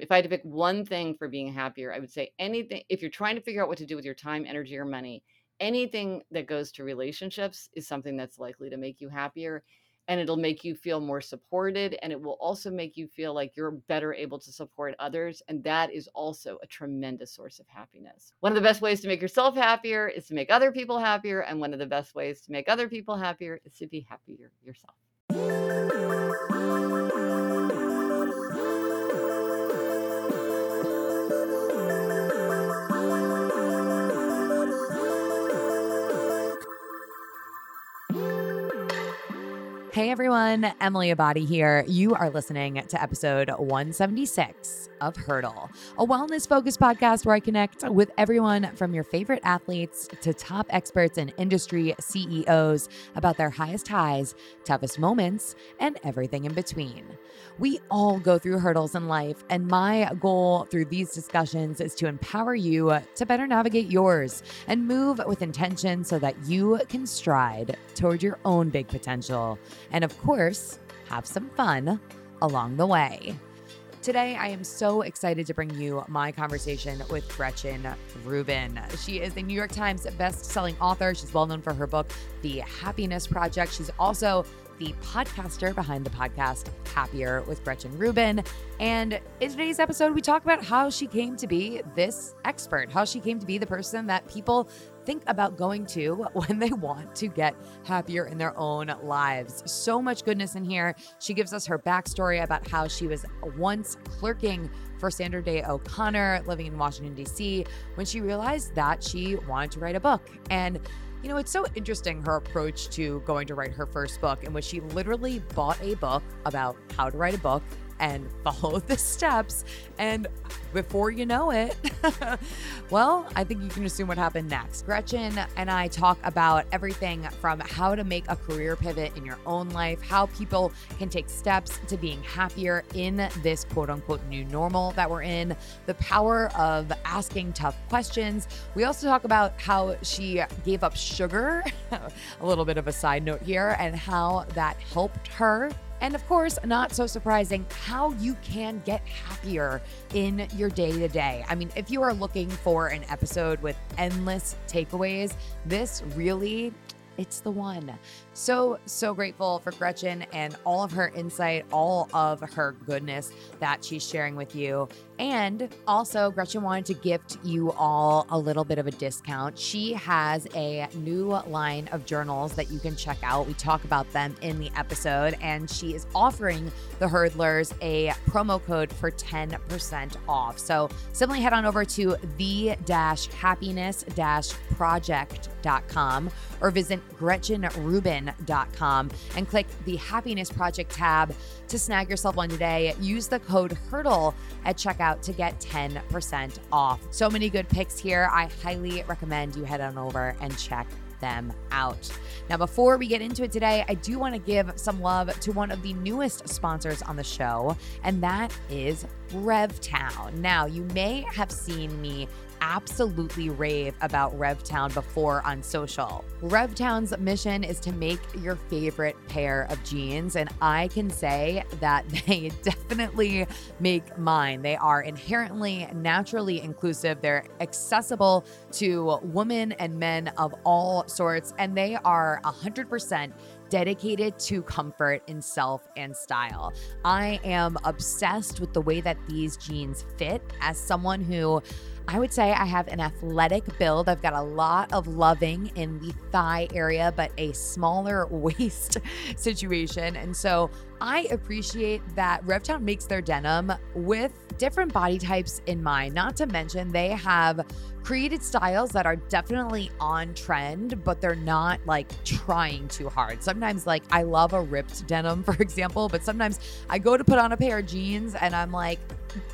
If I had to pick one thing for being happier, I would say anything. If you're trying to figure out what to do with your time, energy, or money, anything that goes to relationships is something that's likely to make you happier and it'll make you feel more supported and it will also make you feel like you're better able to support others and that is also a tremendous source of happiness one of the best ways to make yourself happier is to make other people happier and one of the best ways to make other people happier is to be happier yourself Hey everyone, Emily Abbate here. You are listening to episode 176 of Hurdle, a wellness focused podcast where I connect with everyone from your favorite athletes to top experts and industry CEOs about their highest highs, toughest moments, and everything in between. We all go through hurdles in life, and my goal through these discussions is to empower you to better navigate yours and move with intention so that you can stride toward your own big potential and of course, have some fun along the way. Today, I am so excited to bring you my conversation with Gretchen Rubin. She is a New York Times best-selling author. She's well known for her book, The Happiness Project. She's also the podcaster behind the podcast Happier with Gretchen Rubin. And in today's episode, we talk about how she came to be this expert, how she came to be the person that people think about going to when they want to get happier in their own lives. So much goodness in here. She gives us her backstory about how she was once clerking for Sandra Day O'Connor living in Washington, D.C., when she realized that she wanted to write a book. And you know, it's so interesting her approach to going to write her first book, in which she literally bought a book about how to write a book and follow the steps. And before you know it, well, I think you can assume what happened next. Gretchen and I talk about everything from how to make a career pivot in your own life, how people can take steps to being happier in this quote unquote new normal that we're in, the power of asking tough questions. We also talk about how she gave up sugar, a little bit of a side note here, and how that helped her and of course, not so surprising, how you can get happier in your day to day. I mean, if you are looking for an episode with endless takeaways, this really it's the one. So, so grateful for Gretchen and all of her insight, all of her goodness that she's sharing with you. And also, Gretchen wanted to gift you all a little bit of a discount. She has a new line of journals that you can check out. We talk about them in the episode, and she is offering the hurdlers a promo code for 10% off. So simply head on over to the happiness project.com or visit gretchenrubin.com and click the Happiness Project tab to snag yourself one today. Use the code HURDLE at checkout to get 10% off. So many good picks here. I highly recommend you head on over and check them out. Now, before we get into it today, I do want to give some love to one of the newest sponsors on the show, and that is RevTown. Now, you may have seen me absolutely rave about RevTown before on social. RevTown's mission is to make your favorite pair of jeans, and I can say that they definitely make mine. They are inherently naturally inclusive, they're accessible to women and men of all sorts, and they are 100% dedicated to comfort in self and style. I am obsessed with the way that these jeans fit as someone who I would say I have an athletic build. I've got a lot of loving in the thigh area, but a smaller waist situation. And so I appreciate that RevTown makes their denim with different body types in mind. Not to mention, they have created styles that are definitely on trend, but they're not like trying too hard. Sometimes, like, I love a ripped denim, for example, but sometimes I go to put on a pair of jeans and I'm like,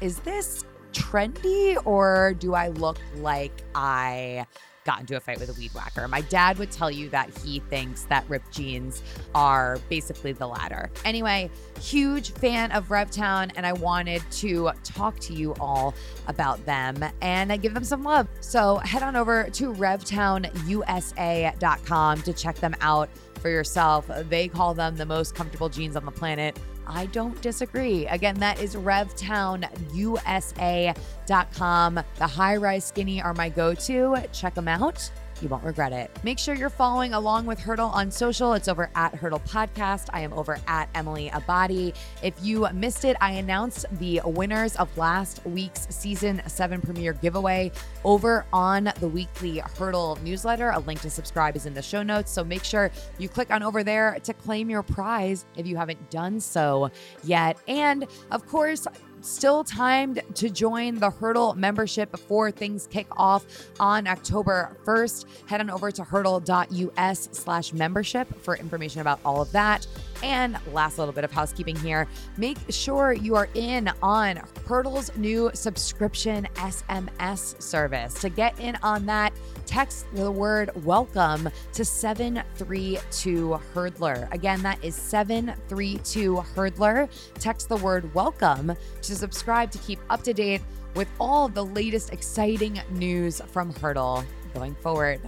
is this trendy or do I look like I got into a fight with a weed whacker. My dad would tell you that he thinks that ripped jeans are basically the latter. Anyway, huge fan of RevTown, and I wanted to talk to you all about them and give them some love. So head on over to RevTownUSA.com to check them out for yourself. They call them the most comfortable jeans on the planet. I don't disagree. Again, that is RevTownUSA.com. The high rise skinny are my go to. Check them out. You won't regret it. Make sure you're following along with Hurdle on social. It's over at Hurdle Podcast. I am over at Emily Abbate. If you missed it, I announced the winners of last week's season seven premiere giveaway over on the weekly Hurdle newsletter. A link to subscribe is in the show notes. So make sure you click on over there to claim your prize if you haven't done so yet. And of course, still timed to join the Hurdle membership before things kick off on October 1st. Head on over to hurdle.us slash membership for information about all of that. And last little bit of housekeeping here make sure you are in on Hurdle's new subscription SMS service. To get in on that, text the word welcome to 732 Hurdler. Again, that is 732 Hurdler. Text the word welcome to subscribe to keep up to date with all the latest exciting news from Hurdle going forward.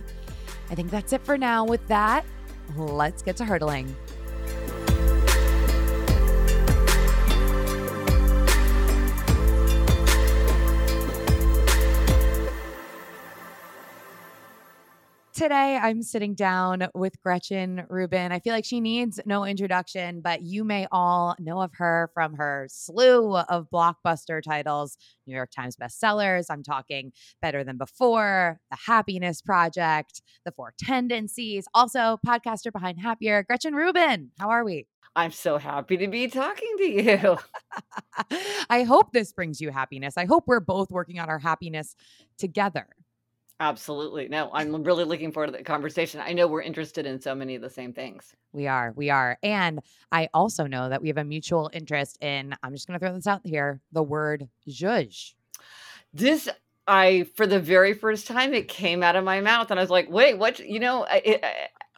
I think that's it for now. With that, let's get to hurdling. Today, I'm sitting down with Gretchen Rubin. I feel like she needs no introduction, but you may all know of her from her slew of blockbuster titles, New York Times bestsellers. I'm talking Better Than Before, The Happiness Project, The Four Tendencies, also podcaster behind Happier, Gretchen Rubin. How are we? I'm so happy to be talking to you. I hope this brings you happiness. I hope we're both working on our happiness together. Absolutely. No, I'm really looking forward to the conversation. I know we're interested in so many of the same things. We are. We are. And I also know that we have a mutual interest in, I'm just going to throw this out here, the word zhuzh. This, I, for the very first time, it came out of my mouth and I was like, wait, what, you know, it,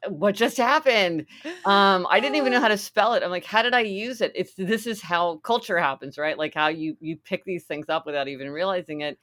what just happened? Um, I didn't even know how to spell it. I'm like, how did I use it? It's, this is how culture happens, right? Like how you, you pick these things up without even realizing it.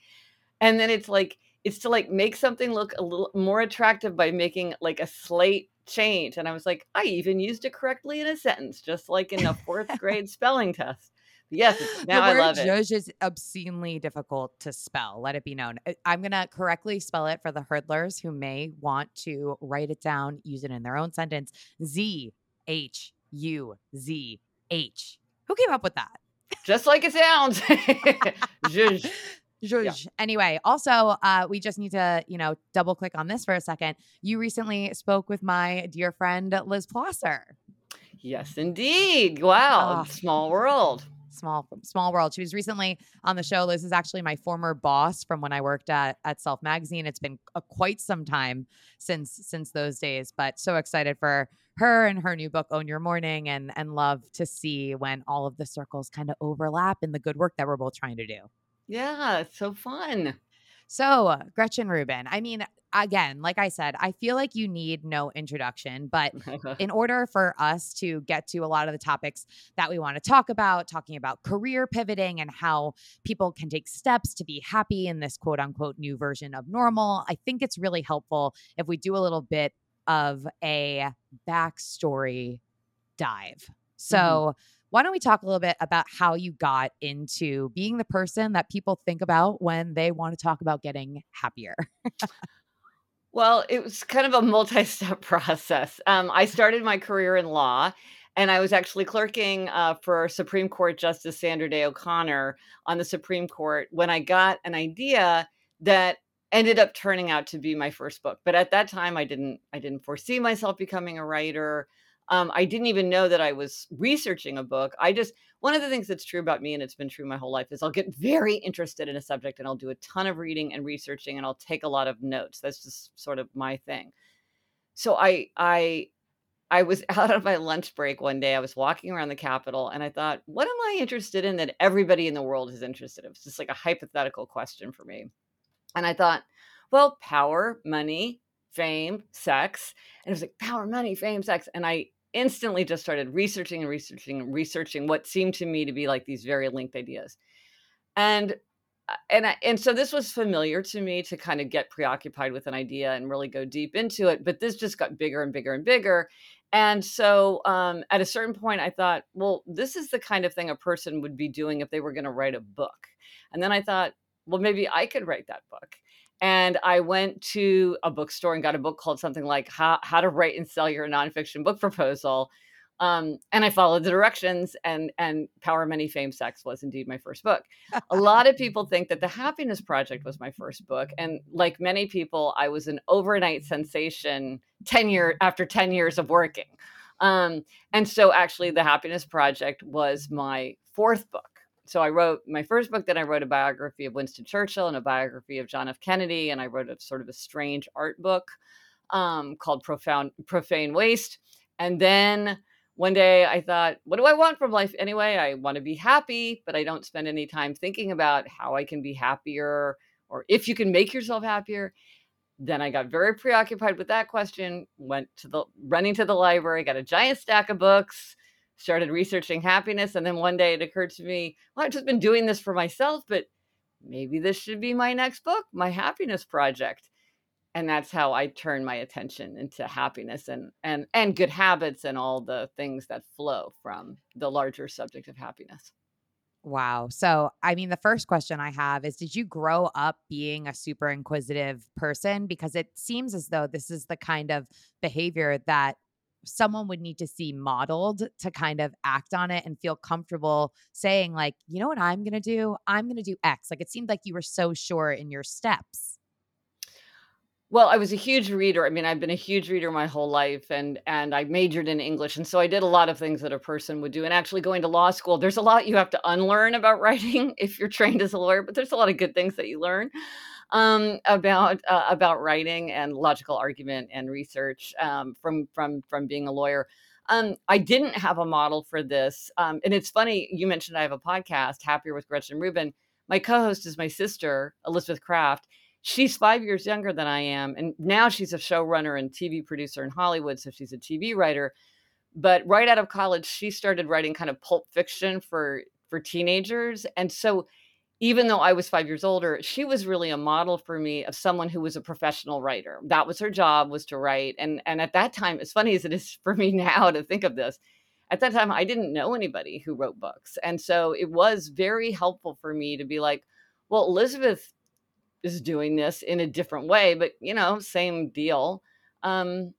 And then it's like, it's to like make something look a little more attractive by making like a slight change. And I was like, I even used it correctly in a sentence, just like in a fourth grade spelling test. Yes, now I love it. Zhuzh is obscenely difficult to spell. Let it be known. I'm gonna correctly spell it for the hurdlers who may want to write it down, use it in their own sentence. Z H U Z H. Who came up with that? Just like it sounds. Zhuzh. Zhuzh. Yeah. Anyway, also, uh, we just need to, you know, double click on this for a second. You recently spoke with my dear friend Liz Plosser. Yes, indeed. Wow, oh. small world. Small, small world. She was recently on the show. Liz is actually my former boss from when I worked at at Self Magazine. It's been a, quite some time since since those days, but so excited for her and her new book own your morning and and love to see when all of the circles kind of overlap in the good work that we're both trying to do yeah, it's so fun. So, uh, Gretchen Rubin, I mean, again, like I said, I feel like you need no introduction, but in order for us to get to a lot of the topics that we want to talk about, talking about career pivoting and how people can take steps to be happy in this quote unquote new version of normal, I think it's really helpful if we do a little bit of a backstory dive. Mm-hmm. So, mm-hmm why don't we talk a little bit about how you got into being the person that people think about when they want to talk about getting happier? well, it was kind of a multi step process. Um, I started my career in law. And I was actually clerking uh, for Supreme Court Justice Sandra Day O'Connor on the Supreme Court when I got an idea that ended up turning out to be my first book. But at that time, I didn't I didn't foresee myself becoming a writer. Um, I didn't even know that I was researching a book. I just, one of the things that's true about me, and it's been true my whole life, is I'll get very interested in a subject and I'll do a ton of reading and researching and I'll take a lot of notes. That's just sort of my thing. So I, I, I was out on my lunch break one day. I was walking around the Capitol and I thought, what am I interested in that everybody in the world is interested in? It's just like a hypothetical question for me. And I thought, well, power, money, fame, sex. And it was like power, money, fame, sex. And I instantly just started researching and researching and researching what seemed to me to be like these very linked ideas. And uh, and I, and so this was familiar to me to kind of get preoccupied with an idea and really go deep into it but this just got bigger and bigger and bigger And so um, at a certain point, I thought, well, this is the kind of thing a person would be doing if they were going to write a book. And then I thought, well, maybe I could write that book. And I went to a bookstore and got a book called something like How, How to Write and Sell Your Nonfiction Book Proposal. Um, and I followed the directions, and and Power Money Fame Sex was indeed my first book. a lot of people think that The Happiness Project was my first book, and like many people, I was an overnight sensation ten year after ten years of working. Um, and so, actually, The Happiness Project was my fourth book. So I wrote my first book. Then I wrote a biography of Winston Churchill and a biography of John F. Kennedy, and I wrote a sort of a strange art book um, called Profound Profane Waste. And then one day I thought, what do I want from life anyway? I want to be happy, but I don't spend any time thinking about how I can be happier or if you can make yourself happier. Then I got very preoccupied with that question, went to the running to the library, got a giant stack of books, started researching happiness. And then one day it occurred to me, well, I've just been doing this for myself, but maybe this should be my next book, my happiness project and that's how i turned my attention into happiness and and and good habits and all the things that flow from the larger subject of happiness Wow. So, I mean, the first question I have is Did you grow up being a super inquisitive person? Because it seems as though this is the kind of behavior that someone would need to see modeled to kind of act on it and feel comfortable saying, like, you know what I'm going to do? I'm going to do X. Like, it seemed like you were so sure in your steps. Well, I was a huge reader. I mean, I've been a huge reader my whole life and and I majored in English. And so I did a lot of things that a person would do. And actually going to law school, there's a lot you have to unlearn about writing if you're trained as a lawyer, but there's a lot of good things that you learn um, about uh, about writing and logical argument and research um, from from from being a lawyer. Um, I didn't have a model for this. Um, and it's funny, you mentioned I have a podcast, Happier with Gretchen Rubin. My co-host is my sister, Elizabeth Craft she's five years younger than I am. And now she's a showrunner and TV producer in Hollywood. So she's a TV writer. But right out of college, she started writing kind of pulp fiction for for teenagers. And so even though I was five years older, she was really a model for me of someone who was a professional writer. That was her job was to write. And and at that time, as funny as it is for me now to think of this, at that time I didn't know anybody who wrote books. And so it was very helpful for me to be like, well, Elizabeth is doing this in a different way, but you know, same deal. Um,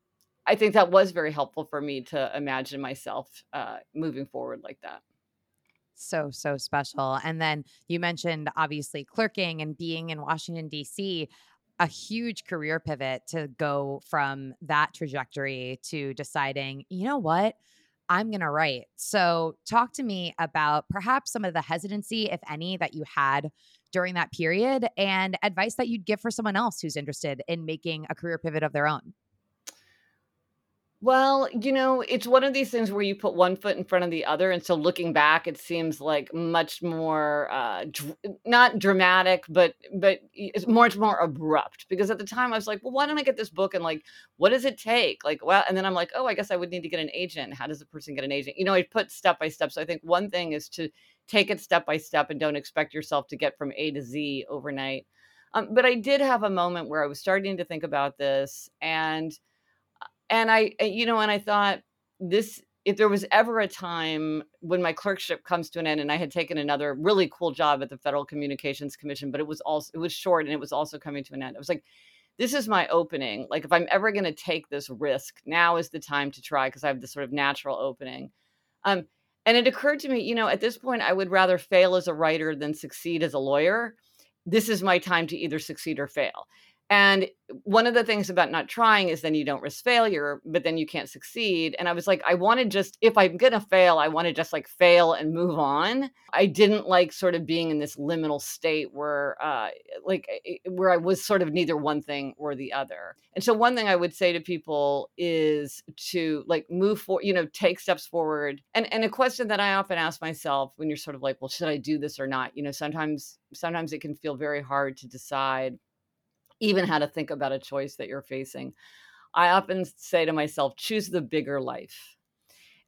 I think that was very helpful for me to imagine myself uh, moving forward like that. So, so special. And then you mentioned obviously clerking and being in Washington, D.C., a huge career pivot to go from that trajectory to deciding, you know what? I'm going to write. So, talk to me about perhaps some of the hesitancy, if any, that you had during that period and advice that you'd give for someone else who's interested in making a career pivot of their own. Well, you know, it's one of these things where you put one foot in front of the other, and so looking back, it seems like much more uh, dr- not dramatic, but but it's much more abrupt. Because at the time, I was like, well, why don't I get this book and like, what does it take? Like, well, and then I'm like, oh, I guess I would need to get an agent. How does a person get an agent? You know, I put step by step. So I think one thing is to take it step by step and don't expect yourself to get from A to Z overnight. Um, but I did have a moment where I was starting to think about this and and I, eh, you know, and I thought this, if there was ever a time when my clerkship comes to an end and I had taken another really cool job at the Federal Communications Commission, but it was also, it was short and it was also coming to an end. I was like, this is my opening. Like, if I'm ever going to take this risk, now is the time to try because I have this sort of natural opening. Um, and it occurred to me, you know, at this point, I would rather fail as a writer than succeed as a lawyer. This is my time to either succeed or fail. And eh, one of the things about not trying is then you don't risk failure, but then you can't succeed. And I was like, I want to just, if I'm going to fail, I want to just like fail and move on. I didn't like sort of being in this liminal state where, uh, like, eh, eh, where I was sort of neither one thing or the other. And so, one thing I would say to people is to like move forward, you know, take steps forward. And, and a question that I often ask myself when you're sort of like, well, should I do this or not? You know, sometimes, sometimes it can feel very hard to decide even how to think about a choice that you're facing. I often say to myself, choose the bigger life.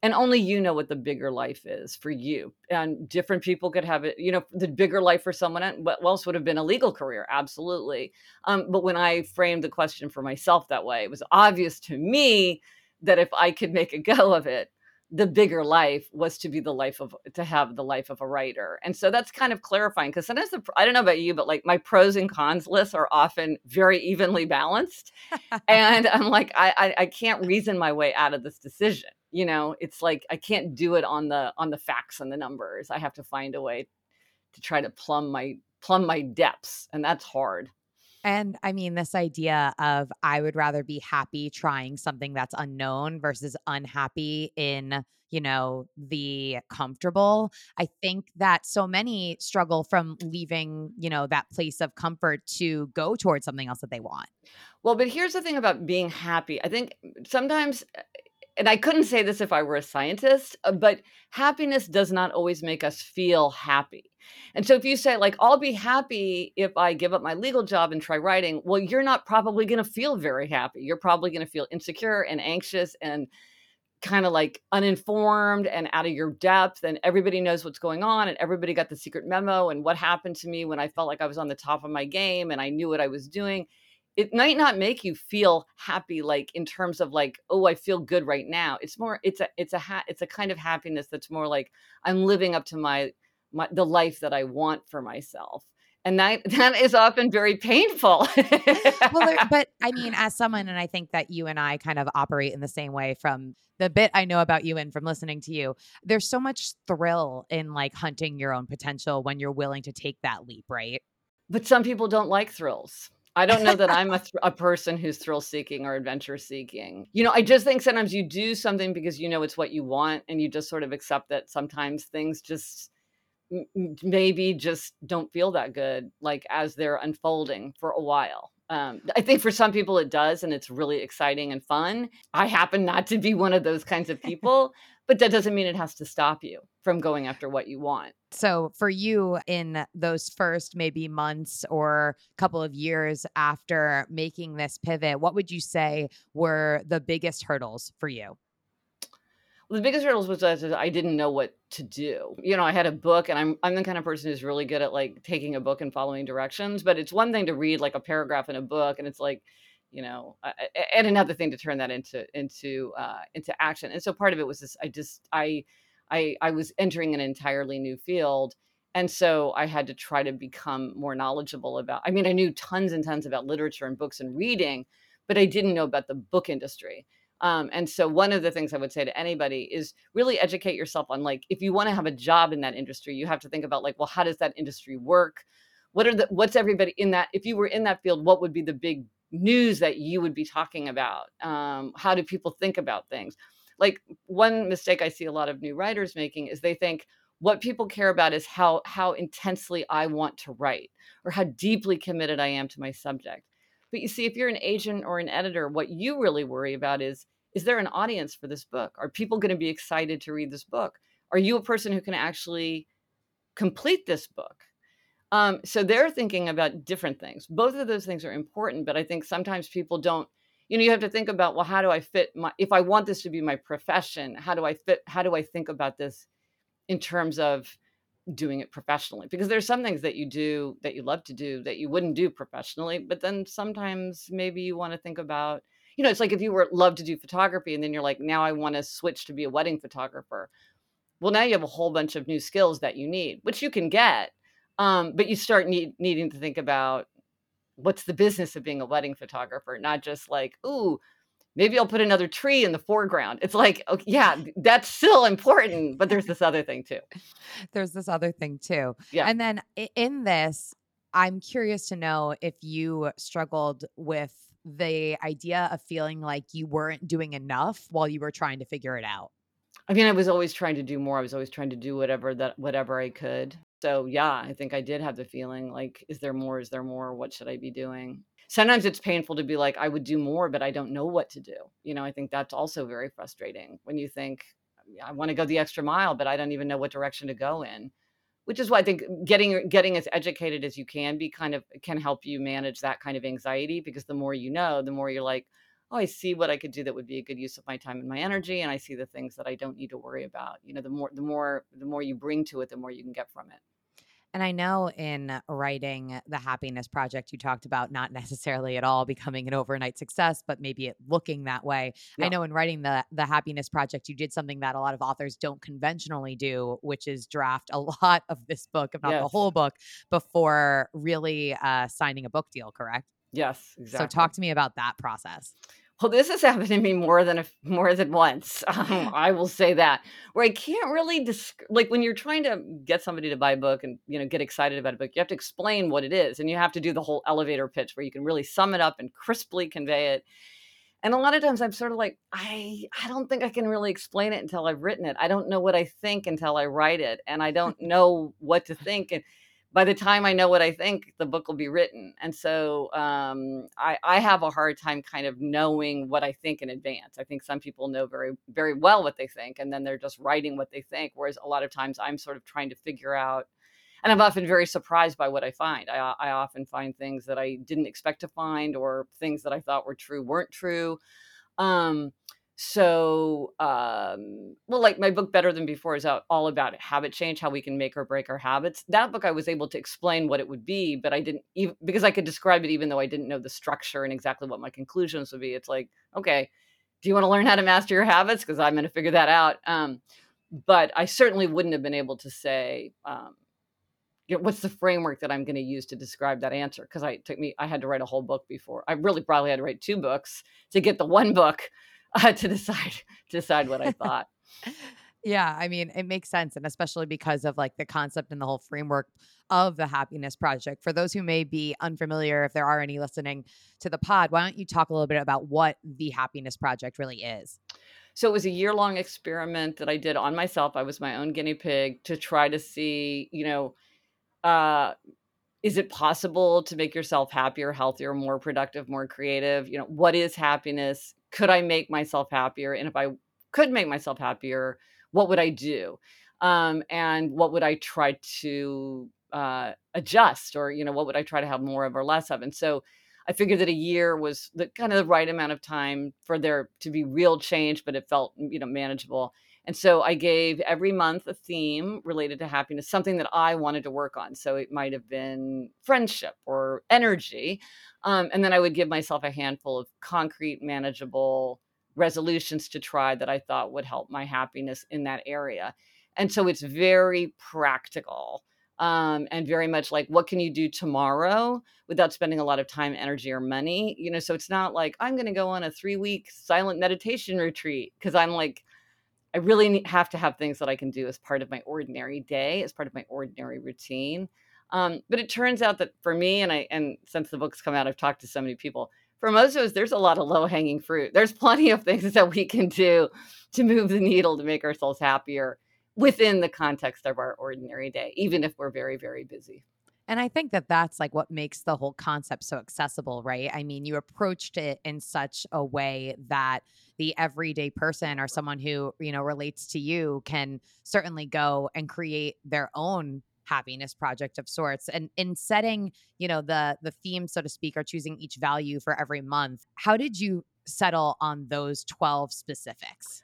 And only you know what the bigger life is for you. And different people could have it, you know, the bigger life for someone else would have been a legal career, absolutely. Um, but when I framed the question for myself that way, it was obvious to me that if I could make a go of it, the bigger life was to be the life of to have the life of a writer. And so that's kind of clarifying because sometimes the i don't know about you but like my pros and cons lists are often very evenly balanced. And i'm like I, I i can't reason my way out of this decision you know? It's like i can't do it on the on the facts and the numbers. I have to find a way to try to plumb my plumb my depths and that's hard and I mean, this idea of I would rather be happy trying something that's unknown versus unhappy in, you know, the comfortable. I think that so many struggle from leaving, you know, that place of comfort to go towards something else that they want. Well, but here's the thing about being happy. I think sometimes and I couldn't say this if I were a scientist, uh, but happiness does not always make us feel happy. And so if you say, like, I'll be happy if I give up my legal job and try writing, well, you're not probably going to feel very happy. You're probably going to feel insecure and anxious and kind of like uninformed and out of your depth and everybody knows what's going on and everybody got the secret memo and what happened to me when I felt like I was on the top of my game and I knew what I was doing it might not make you feel happy like in terms of like oh i feel good right now it's more it's a it's a ha- it's a kind of happiness that's more like i'm living up to my my the life that i want for myself and that that is often very painful. Well there, but i mean as someone and i think that you and i kind of operate in the same way from the bit i know about you and from listening to you there's so much thrill in like hunting your own potential when you're willing to take that leap right? But some people don't like thrills. I don't know that I'm a, th- a person who's thrill seeking or adventure seeking. You know, I just think sometimes you do something because you know it's what you want and you just sort of accept that sometimes things just maybe just don't feel that good like as they're unfolding for a while. Um, I think for some people it does, and it's really exciting and fun. I happen not to be one of those kinds of people, but that doesn't mean it has to stop you from going after what you want. So, for you, in those first maybe months or couple of years after making this pivot, what would you say were the biggest hurdles for you? The biggest hurdles was that I didn't know what to do. You know, I had a book, and I'm I'm the kind of person who's really good at like taking a book and following directions. But it's one thing to read like a paragraph in a book, and it's like you know and another thing to turn that into into uh, into action and so part of it was this i just i i i was entering an entirely new field and so i had to try to become more knowledgeable about i mean i knew tons and tons about literature and books and reading but i didn't know about the book industry um, and so one of the things i would say to anybody is really educate yourself on like if you want to have a job in that industry you have to think about like well how does that industry work? What are the what's everybody in that if you were in that field what would be the big news that you would be talking about? Um, how do people think about things? Like one mistake i see a lot of new writers making is they think what people care about is how how intensely i want to write or how deeply committed i am to my subject but you see if you're an agent or an editor what you really worry about is is there an audience for this book are people going to be excited to read this book are you a person who can actually complete this book um, so they're thinking about different things. Both of those things are important, but I think sometimes people don't. You know, you have to think about well, how do I fit my? If I want this to be my profession, how do I fit? How do I think about this in terms of doing it professionally? Because there's some things that you do that you love to do that you wouldn't do professionally, but then sometimes maybe you want to think about. You know, it's like if you were love to do photography and then you're like, now I want to switch to be a wedding photographer. Well, now you have a whole bunch of new skills that you need, which you can get um, but you start need, needing to think about what's the business of being a wedding photographer, not just like, ooh, maybe I'll put another tree in the foreground. It's like, okay, yeah, that's still important, but there's this other thing too. There's this other thing too. Yeah. And then in this, I'm curious to know if you struggled with the idea of feeling like you weren't doing enough while you were trying to figure it out. I mean, I was always trying to do more. I was always trying to do whatever that whatever I could. So yeah, I think I did have the feeling like, is there more? Is there more? What should I be doing? Sometimes it's painful to be like, I would do more, but I don't know what to do. You know, I think that's also very frustrating when you think, I want to go the extra mile, but I don't even know what direction to go in. Which is why I think getting getting as educated as you can be kind of can help you manage that kind of anxiety because the more you know, the more you're like, oh, I see what I could do that would be a good use of my time and my energy, and I see the things that I don't need to worry about. You know, the more the more the more you bring to it, the more you can get from it. And I know in writing the Happiness Project, you talked about not necessarily at all becoming an overnight success, but maybe it looking that way. I know in writing the the Happiness Project, you did something that a lot of authors don't conventionally do, which is draft a lot of this book, if not the whole book, before really uh, signing a book deal. Correct? Yes, So talk to me about that process. Well, this has happened to me more than a more than once, um, I will say that, where I can't really desc like, when you're trying to get somebody to buy a book and, you know, get excited about a book, you have to explain what it is, and you have to do the whole elevator pitch where you can really sum it up and crisply convey it, and a lot of times I'm sort of like, "I I don't think I can really explain it until I've written it. I don't know what I think until I write it, and I don't know what to think, and by the time I know what I think, the book will be written." And so, um, I I have a hard time kind of knowing what I think in advance. I think some people know very very well what they think, and then they're just writing what they think, whereas a lot of times I'm sort of trying to figure out and I'm often very surprised by what I find. I, I often find things that I didn't expect to find or things that I thought were true weren't true. Um, so, um, well, like my book Better Than Before is out all about habit change, how we can make or break our habits. That book I was able to explain what it would be, but I didn't even because I could describe it even though I didn't know the structure and exactly what my conclusions would be. It's like, okay, do you want to learn how to master your habits? Because I'm going to figure that out. Um, but I certainly wouldn't have been able to say, um, you know, what's the framework that I'm going to use to describe that answer? Because I took me, I had to write a whole book before. I really probably had to write two books to get the one book uh, to decide to decide what I thought. Yeah, I mean, it makes sense. And especially because of like the concept and the whole framework of the happiness project. For those who may be unfamiliar, if there are any listening to the pod, why don't you talk a little bit about what the happiness project really is? So it was a year long experiment that I did on myself. I was my own guinea pig to try to see, you know, uh, is it possible to make yourself happier, healthier, more productive, more creative? You know, what is happiness? Could I make myself happier? And if I could make myself happier, what would I do? Um, and what would I try to uh, adjust, or you know, what would I try to have more of or less of? And so, I figured that a year was the kind of the right amount of time for there to be real change, but it felt you know manageable. And so I gave every month a theme related to happiness, something that I wanted to work on. So it might have been friendship or energy. Um, and then I would give myself a handful of concrete, manageable resolutions to try that I thought would help my happiness in that area. And so it's very practical um, and very much like, what can you do tomorrow without spending a lot of time, energy, or money? You know, so it's not like I'm going to go on a three week silent meditation retreat because I'm like, I really have to have things that I can do as part of my ordinary day, as part of my ordinary routine. Um, but it turns out that for me, and I and since the book's come out, I've talked to so many people. For most of us, there's a lot of low-hanging fruit. There's plenty of things that we can do to move the needle to make ourselves happier within the context of our ordinary day, even if we're very, very busy. And I think that that's like what makes the whole concept so accessible, right? I mean, you approached it in such a way that the everyday person or someone who, you know, relates to you can certainly go and create their own happiness project of sorts. And in setting, you know, the the theme so to speak or choosing each value for every month, how did you settle on those 12 specifics?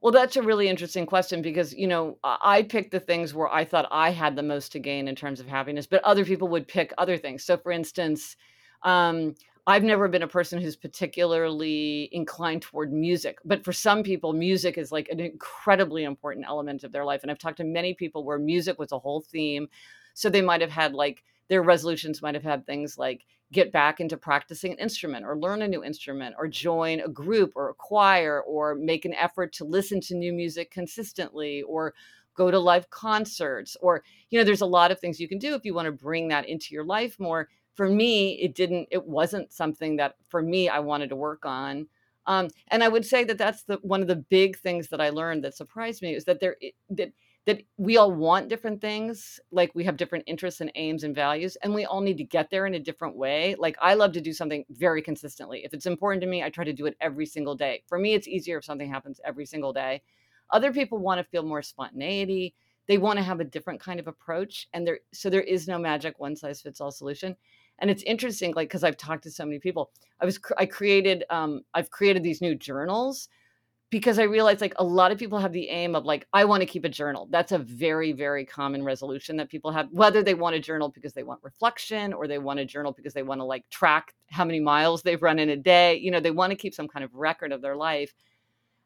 Well, that's a really interesting question because, you know, I picked the things where I thought I had the most to gain in terms of happiness, but other people would pick other things. So, for instance, um, I've never been a person who's particularly inclined toward music, but for some people, music is like an incredibly important element of their life. And I've talked to many people where music was a whole theme. So they might have had like their resolutions might have had things like get back into practicing an instrument or learn a new instrument or join a group or a choir or make an effort to listen to new music consistently or go to live concerts or you know there's a lot of things you can do if you want to bring that into your life more for me it didn't it wasn't something that for me i wanted to work on um, and i would say that that's the one of the big things that i learned that surprised me is that there that that we all want different things like we have different interests and aims and values and we all need to get there in a different way like i love to do something very consistently if it's important to me i try to do it every single day for me it's easier if something happens every single day other people want to feel more spontaneity they want to have a different kind of approach and there so there is no magic one size fits all solution and it's interesting like because i've talked to so many people i was i created um i've created these new journals because I realized like a lot of people have the aim of like, I want to keep a journal. That's a very, very common resolution that people have, whether they want a journal because they want reflection or they want a journal because they want to like track how many miles they've run in a day. You know, they want to keep some kind of record of their life.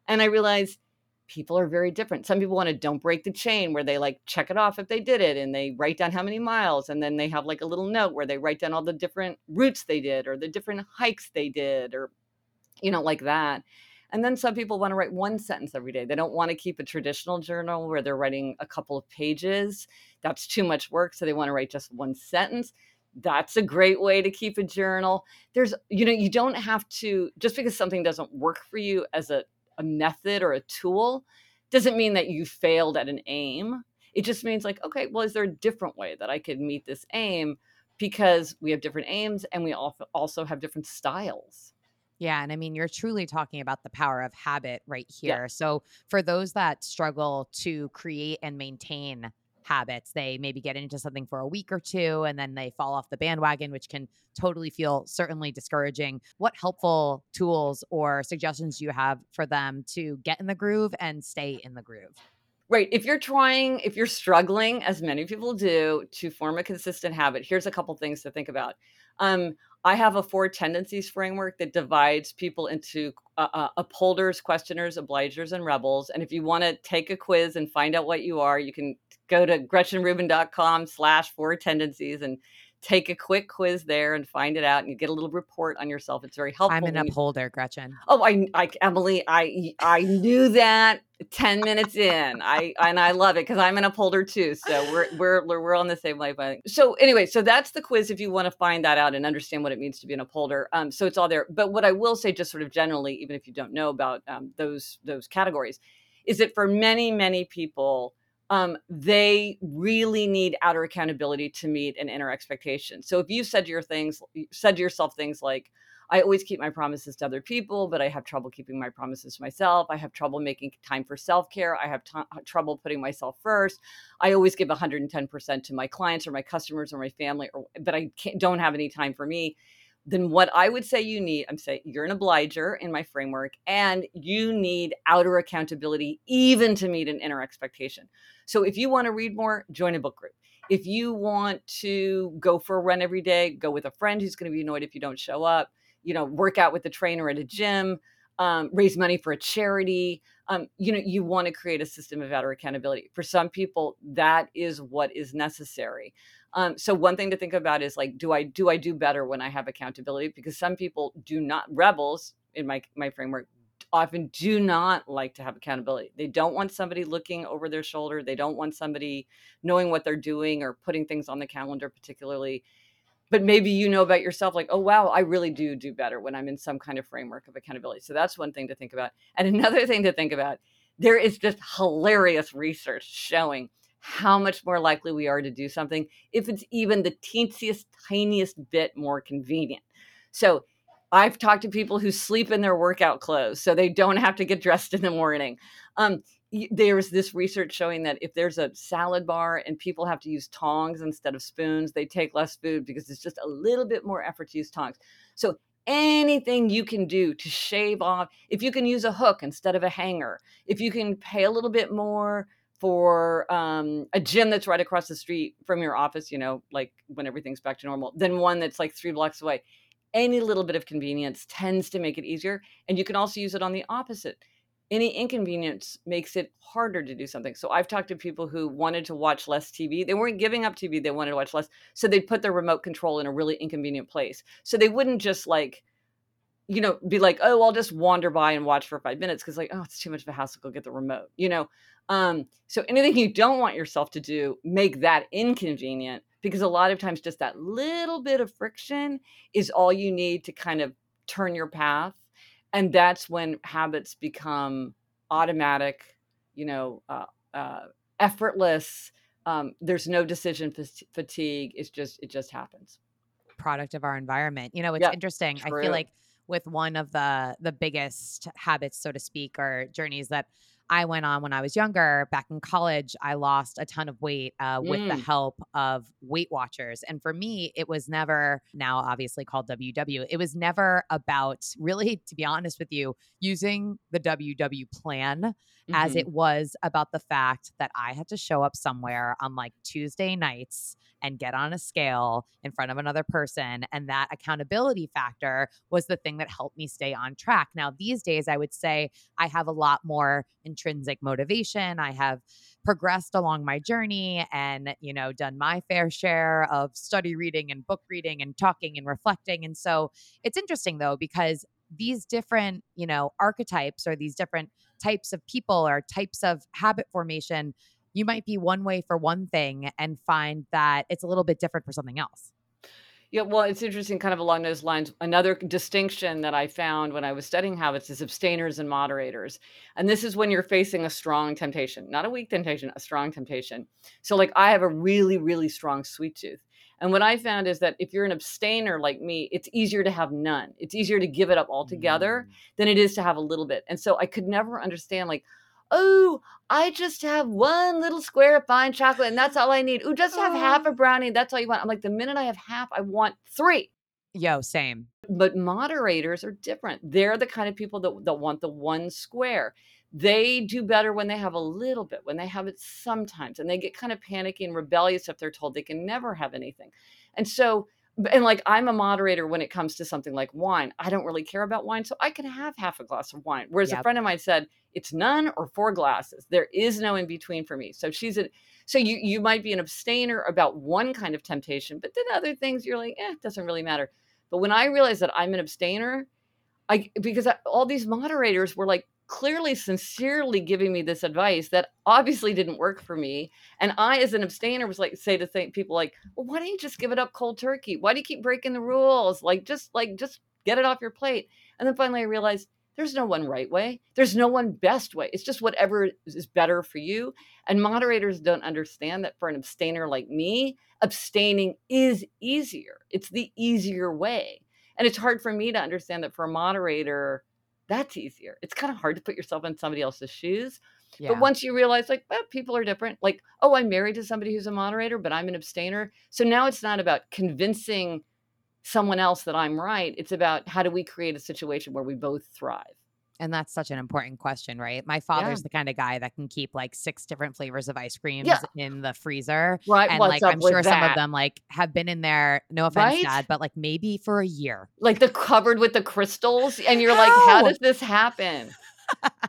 And I realized people are very different. Some people want to don't break the chain where they like check it off if they did it and they write down how many miles and then they have like a little note where they write down all the different routes they did or the different hikes they did or you know like that. And then some people want to write one sentence every day. They don't want to keep a traditional journal where they're writing a couple of pages. That's too much work, so they want to write just one sentence. That's a great way to keep a journal. There's you know, you don't have to just because something doesn't work for you as a a method or a tool doesn't mean that you failed at an aim. It just means like, okay, well, is there a different way that I could meet this aim? Because we have different aims and we also have different styles. Yeah. And I mean, you're truly talking about the power of habit right here. Yeah. So, for those that struggle to create and maintain habits. They maybe get into something for a week or two and then they fall off the bandwagon, which can totally feel certainly discouraging. What helpful tools or suggestions do you have for them to get in the groove and stay in the groove? Right. If you're trying, if you're struggling, as many people do, to form a consistent habit, here's a couple things to think about. Um, I have a four tendencies framework that divides people into uh, uh, upholders, questioners, obligers, and rebels. And if you want to take a quiz and find out what you are, you can go to gretchenrubin.com slash four tendencies and take a quick quiz there and find it out and you get a little report on yourself. It's very helpful i'm an upholder gretchen. Oh I, I emily i i knew that 10 minutes in. I and i love it because i'm an upholder too so we're we're we're on the same wavelength. So anyway so that's the quiz if you want to find that out and understand what it means to be an upholder. Um so it's all there. But what i will say just sort of generally even if you don't know about um, those those categories is that for many many people um, they really need outer accountability to meet an inner expectation. So if you said your things, said to yourself things like, I always keep my promises to other people, but I have trouble keeping my promises to myself. I have trouble making time for self care. I have t- trouble putting myself first. I always give 110% to my clients or my customers or my family, or, but I don't have any time for me then what I would say you need, I'm saying you're an obliger in my framework, and you need outer accountability even to meet an inner expectation. So if you want to read more, join a book group. If you want to go for a run every day, go with a friend who's going to be annoyed if you don't show up. You know, work out with a trainer at a gym, um, raise money for a charity. Um, you know, you want to create a system of outer accountability. For some people, that is what is necessary. Um, so one thing to think about is like, do I do I do better when I have accountability? Because some people do not rebels in my my framework often do not like to have accountability. They don't want somebody looking over their shoulder. They don't want somebody knowing what they're doing or putting things on the calendar, particularly. But maybe you know about yourself, like, oh, wow, I really do do better when I'm in some kind of framework of accountability. So that's one thing to think about. And another thing to think about there is just hilarious research showing how much more likely we are to do something if it's even the teensiest, tiniest bit more convenient. So I've talked to people who sleep in their workout clothes so they don't have to get dressed in the morning. Um, there's this research showing that if there's a salad bar and people have to use tongs instead of spoons, they take less food because it's just a little bit more effort to use tongs. So anything you can do to shave off, if you can use a hook instead of a hanger, if you can pay a little bit more for um, a gym that's right across the street from your office, you know, like when everything's back to normal, than one that's like three blocks away any little bit of convenience tends to make it easier. And you can also use it on the opposite. Any inconvenience makes it harder to do something. So I've talked to people who wanted to watch less TV. They weren't giving up TV, they wanted to watch less. So they'd put their remote control in a really inconvenient place. So they wouldn't just like, you know, be like, oh, I'll just wander by and watch for five minutes because, like, oh, it's too much of a hassle. Go get the remote, you know. Um, so anything you don't want yourself to do, make that inconvenient because a lot of times just that little bit of friction is all you need to kind of turn your path and that's when habits become automatic you know uh, uh, effortless um, there's no decision fatigue it's just it just happens product of our environment you know it's yep, interesting true. i feel like with one of the the biggest habits so to speak or journeys that I went on when I was younger, back in college, I lost a ton of weight uh, with the Mm. help of Weight Watchers. And for me, it was never, now obviously called WW, it was never about really, to be honest with you, using the WW plan as Mhm. it was about the fact that I had to show up somewhere on like Tuesday nights and get on a scale in front of another person. And that accountability factor was the thing that helped me stay on track. Now, these days, I would say I have a lot more intrinsic motivation. I have progressed along my journey and, you know, done my fair share of study reading and book reading and talking and reflecting. And so it's interesting though, because these different, you know, archetypes or these different types of people or types of habit formation, you might be one way for one thing and find that it's a little bit different for something else. Yeah, well, it's interesting, kind of along those lines. Another distinction that I found when I was studying habits is abstainers and moderators. And this is when you're facing a strong temptation, not a weak temptation, a strong temptation. So, like, I have a really, really strong sweet tooth. And what I found is that if you're an abstainer like me, it's easier to have none. It's easier to give it up altogether Mm. than it is to have a little bit. And so I could never understand, like, oh, I just have one little square of fine chocolate and that's all I need. Ooh, just have half Oh. a brownie. That's all you want. I'm like, the minute I have half, I want three. Yo, same. But moderators are different. They're the kind of people that, that want the one square. They do better when they have a little bit, when they have it sometimes, and they get kind of panicky and rebellious if they're told they can never have anything. And so, and like I'm a moderator when it comes to something like wine. I don't really care about wine, so I can have half a glass of wine. Whereas a friend of mine said, it's none or four glasses. There is no in between for me. So she's a so you you might be an abstainer about one kind of temptation, but then other things you're like, eh, it doesn't really matter. But when I realized that I'm an abstainer, I because I, all these moderators were like clearly sincerely giving me this advice that obviously didn't work for me and i as an abstainer was like say to think people like well why don't you just give it up cold turkey? Why do you keep breaking the rules? Like just like just get it off your plate. And then finally i realized there's no one right way. There's no one best way. It's just whatever is better for you. And moderators don't understand that for an abstainer like me abstaining is easier. It's the easier way. And it's hard for me to understand that for a moderator, that's easier. It's kind of hard to put yourself in somebody else's shoes. Yeah. But once you realize, like, well, people are different, like, oh, I'm married to somebody who's a moderator, but I'm an abstainer. So now it's not about convincing someone else that I'm right. It's about how do we create a situation where we both thrive. And that's such an important question, right? My Yeah. father's the kind of guy that can keep like six different flavors of ice creams Yeah. in the freezer. Right. And What's like I'm sure some of them like have been in there, no offense, Right? dad, but like maybe for a year. Like the covered with the crystals. And you're like, how How? does this happen?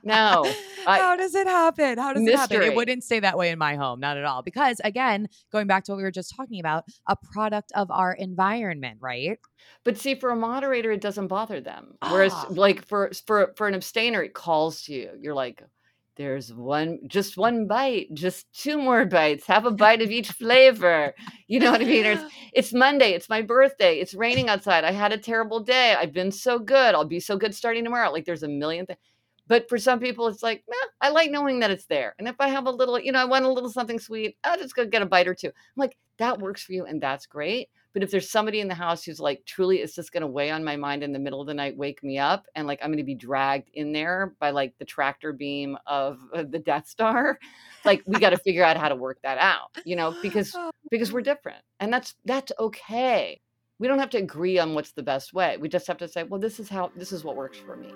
No. I, How does it happen? How does it happen? It wouldn't stay that way in my home, not at all. Because again, going back to what we were just talking about, a product of our environment, right? But see, for a moderator, it doesn't bother them. Whereas, Ah. like for for for an abstainer, it calls to you. You're like, "There's one, just one bite, just two more bites. Have a bite of each flavor." You know what I mean? It's, it's Monday. It's my birthday. It's raining outside. I had a terrible day. I've been so good. I'll be so good starting tomorrow. Like there's a million things. But for some people, it's like, "Meh, I like knowing that it's there. And if I have a little, you know, I want a little something sweet, I'll just go get a bite or two. I'm like, that works for you, and that's great. But if there's somebody in the house who's like, truly, it's just going to weigh on my mind in the middle of the night, wake me up, and like I'm going to be dragged in there by like the tractor beam of uh, the Death Star, like we got to figure out how to work that out, you know, because because we're different, and that's that's okay. We don't have to agree on what's the best way. We just have to say, well, this is how this is what works for me.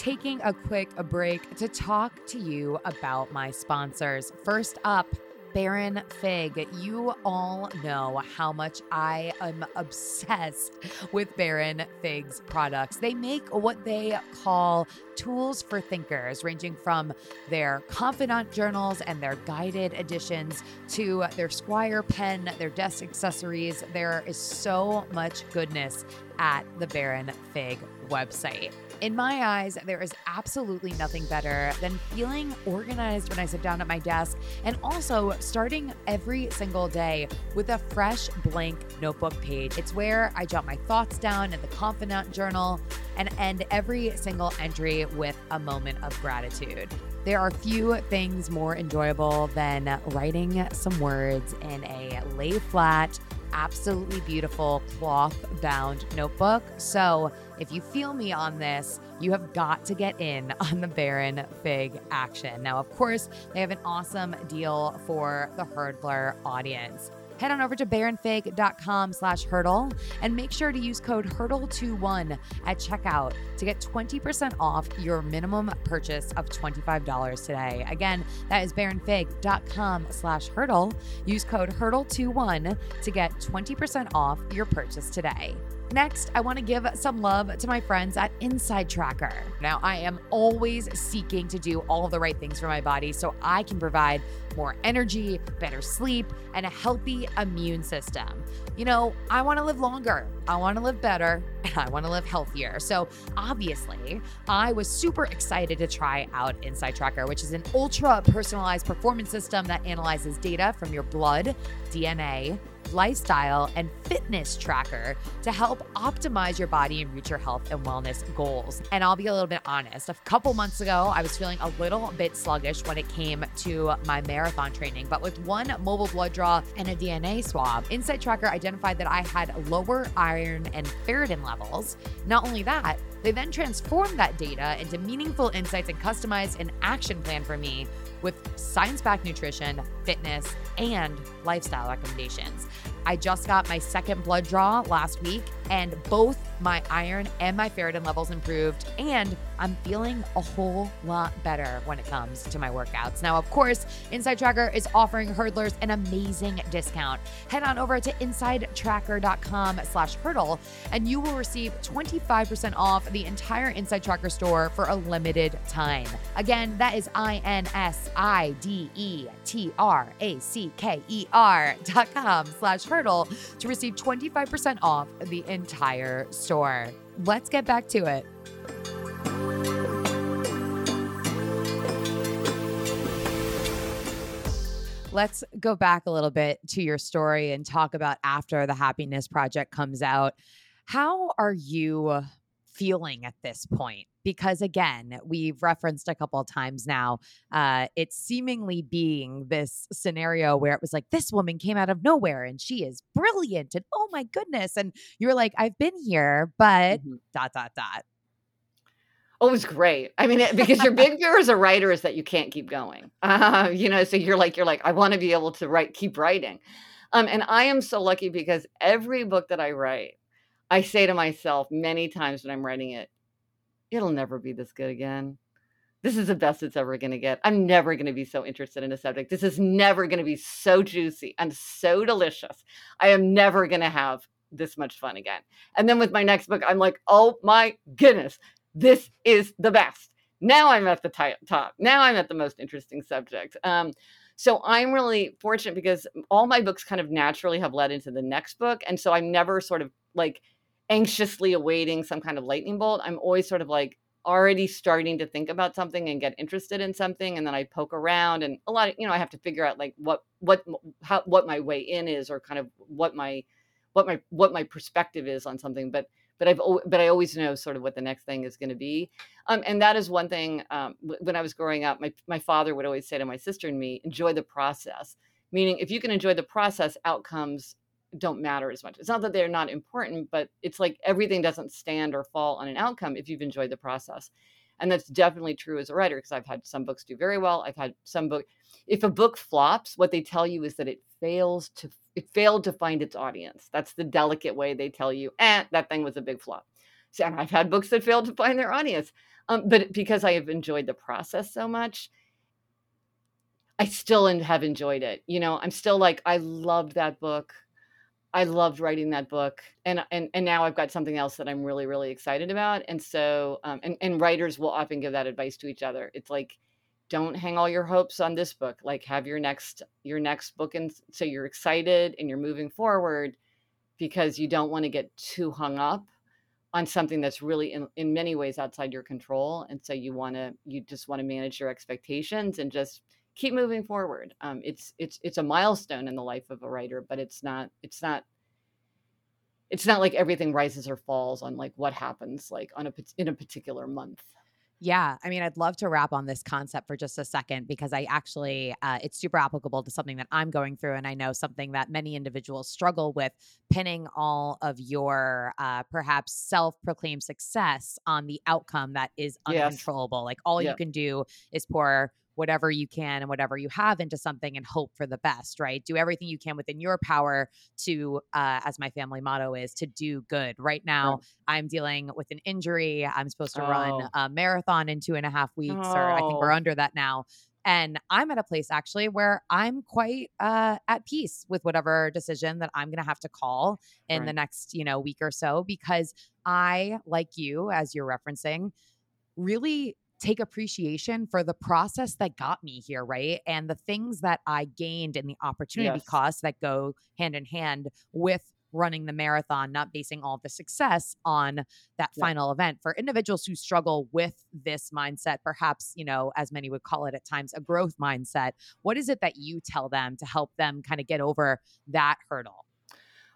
Taking a quick break to talk to you about my sponsors. First up, Baron Fig. You all know how much I am obsessed with Baron Fig's products. They make what they call tools for thinkers, ranging from their confidant journals and their guided editions to their Squire pen, their desk accessories. There is so much goodness at the Baron Fig website. In my eyes, there is absolutely nothing better than feeling organized when I sit down at my desk and also starting every single day with a fresh blank notebook page. It's where I jot my thoughts down in the confidant journal and end every single entry with a moment of gratitude. There are few things more enjoyable than writing some words in a lay flat absolutely beautiful cloth bound notebook. So if you feel me on this, you have got to get in on the Baron Fig action. Now, of course, they have an awesome deal for the Hurdler audience head on over to baronfig.com slash hurdle and make sure to use code hurdle21 at checkout to get 20% off your minimum purchase of $25 today. Again, that is baronfig.com slash hurdle. Use code hurdle21 to get 20% off your purchase today. Next, I want to give some love to my friends at Inside Tracker. Now, I am always seeking to do all the right things for my body so I can provide more energy, better sleep, and a healthy immune system. You know, I want to live longer, I want to live better, and I want to live healthier. So, obviously, I was super excited to try out Inside Tracker, which is an ultra personalized performance system that analyzes data from your blood, DNA, lifestyle, and fitness tracker to help optimize your body and reach your health and wellness goals. And I'll be a little bit honest. A couple months ago, I was feeling a little bit sluggish when it came to my marathon training, but with one mobile blood draw and a DNA swab, Inside Tracker identified that I had lower iron and ferritin levels. Not only that, they then transformed that data into meaningful insights and customized an action plan for me with science backed nutrition, fitness, and lifestyle recommendations. I just got my second blood draw last week, and both my iron and my ferritin levels improved, and I'm feeling a whole lot better when it comes to my workouts. Now, of course, Inside Tracker is offering hurdlers an amazing discount. Head on over to insidetracker.com slash hurdle, and you will receive 25% off the entire Inside Tracker store for a limited time. Again, that is I-N-S-I-D-E-T-R-A-C-K-E-R dot com slash hurdle to receive 25% off the entire store. Let's get back to it. Let's go back a little bit to your story and talk about after the Happiness Project comes out. How are you feeling at this point? Because again, we've referenced a couple of times now, uh, it's seemingly being this scenario where it was like, this woman came out of nowhere and she is brilliant. And oh my goodness. And you're like, I've been here, but mm-hmm. dot, dot, dot. Oh, it was great. I mean, it, because your big fear as a writer is that you can't keep going. Uh, you know, so you're like, you're like, I want to be able to write, keep writing. Um, and I am so lucky because every book that I write, I say to myself many times when I'm writing it, it'll never be this good again. This is the best it's ever going to get. I'm never going to be so interested in a subject. This is never going to be so juicy and so delicious. I am never going to have this much fun again. And then with my next book, I'm like, oh my goodness, this is the best. Now I'm at the t- top. Now I'm at the most interesting subject. Um, so I'm really fortunate because all my books kind of naturally have led into the next book. And so I'm never sort of like anxiously awaiting some kind of lightning bolt. I'm always sort of like already starting to think about something and get interested in something and then I poke around and a lot of you know I have to figure out like what what how what my way in is or kind of what my what my what my perspective is on something but but I've but I always know sort of what the next thing is going to be, um, and that is one thing. Um, when I was growing up, my my father would always say to my sister and me, "Enjoy the process." Meaning, if you can enjoy the process, outcomes don't matter as much. It's not that they're not important, but it's like everything doesn't stand or fall on an outcome if you've enjoyed the process. And that's definitely true as a writer because I've had some books do very well. I've had some book if a book flops, what they tell you is that it fails to it failed to find its audience. That's the delicate way they tell you, eh, that thing was a big flop. So, and I've had books that failed to find their audience. Um, but because I have enjoyed the process so much, I still have enjoyed it. You know, I'm still like, I loved that book. I loved writing that book, and and and now I've got something else that I'm really really excited about. And so, um, and and writers will often give that advice to each other. It's like, don't hang all your hopes on this book. Like, have your next your next book, and so you're excited and you're moving forward, because you don't want to get too hung up on something that's really in, in many ways outside your control and so you want to you just want to manage your expectations and just keep moving forward. Um, it's it's it's a milestone in the life of a writer, but it's not it's not it's not like everything rises or falls on like what happens like on a in a particular month. Yeah, I mean, I'd love to wrap on this concept for just a second because I actually, uh, it's super applicable to something that I'm going through. And I know something that many individuals struggle with pinning all of your uh, perhaps self proclaimed success on the outcome that is Yes. uncontrollable. Like all you can do is pour whatever you can and whatever you have into something and hope for the best, right? Do everything you can within your power to, uh, as my family motto is, to do good. Right now, Right. I'm dealing with an injury. I'm supposed to run Oh. a marathon in two and a half weeks, or I think we're Oh. under that now. And I'm at a place actually where I'm quite uh, at peace with whatever decision that I'm going to have to call in the next, you know, week or so, because I, like you, as you're referencing, really take appreciation for the process that got me here, right? And the things that I gained and the opportunity Yes. costs that go hand in hand with running the marathon, not basing all the success on that Yeah. final event. For individuals who struggle with this mindset, perhaps, you know, as many would call it at times, a growth mindset, what is it that you tell them to help them kind of get over that hurdle?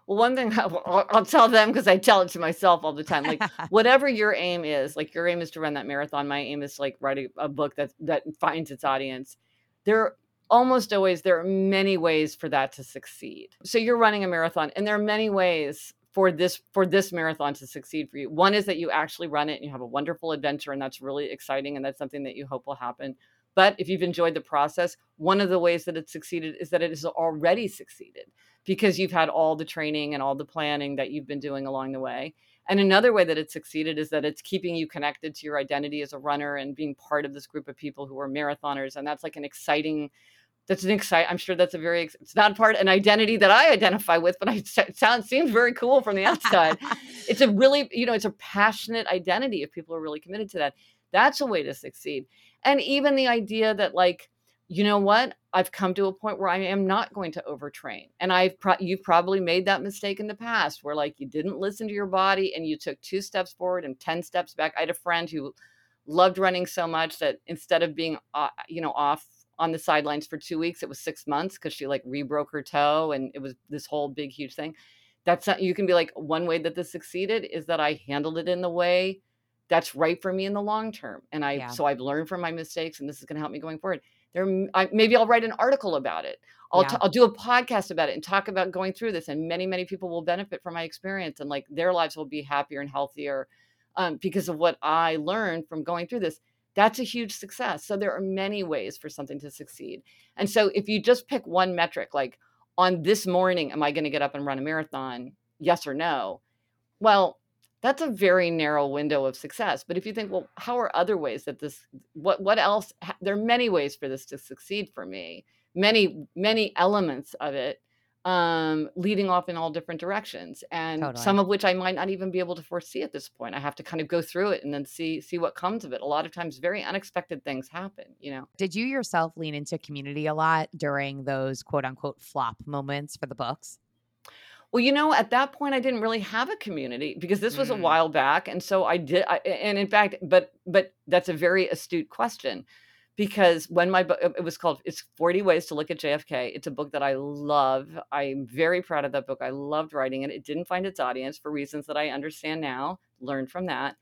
Well, one thing I'll I'll I'll tell them because I tell it to myself all the time, like, whatever your aim is, like, your aim is to run that marathon, my aim is to, like, write a a book that that finds its audience. There are almost always there are many ways for that to succeed. So you're running a marathon, and there are many ways for this for this marathon to succeed for you. One is that you actually run it and you have a wonderful adventure, and that's really exciting, and that's something that you hope will happen. But if you've enjoyed the process, one of the ways that it succeeded is that it has already succeeded because you've had all the training and all the planning that you've been doing along the way. And another way that it's succeeded is that it's keeping you connected to your identity as a runner and being part of this group of people who are marathoners. And that's like an exciting, that's an excite. I'm sure that's a very, it's not part an identity that I identify with, but I, it sounds seems very cool from the outside. it's a really, you know, it's a passionate identity if people are really committed to that. That's a way to succeed. And even the idea that like, you know what? I've come to a point where I am not going to overtrain. And I've pro- you've probably made that mistake in the past where like you didn't listen to your body and you took two steps forward and 10 steps back. I had a friend who loved running so much that instead of being uh, you know off on the sidelines for 2 weeks, it was 6 months cuz she like rebroke her toe and it was this whole big huge thing. That's not you can be like one way that this succeeded is that I handled it in the way that's right for me in the long term. And I Yeah. so I've learned from my mistakes and this is going to help me going forward. There I, maybe I'll write an article about it. I'll Yeah. t- I'll do a podcast about it and talk about going through this and many many people will benefit from my experience and like their lives will be happier and healthier um, because of what I learned from going through this. That's a huge success. So there are many ways for something to succeed. And so if you just pick one metric like on this morning am I going to get up and run a marathon? Yes or no? Well, that's a very narrow window of success. But if you think, well, how are other ways that this, what, what else? There are many ways for this to succeed for me. Many, many elements of it, um, leading off in all different directions, and Totally. some of which I might not even be able to foresee at this point. I have to kind of go through it and then see see what comes of it. A lot of times, very unexpected things happen. You know. Did you yourself lean into community a lot during those quote unquote flop moments for the books? Well, you know, at that point, I didn't really have a community because this was a Mm. while back, and so I did. I, and in fact, but but that's a very astute question because when my book, it was called "It's Forty Ways to Look at JFK." It's a book that I love. I'm very proud of that book. I loved writing it. It didn't find its audience for reasons that I understand now. Learned from that.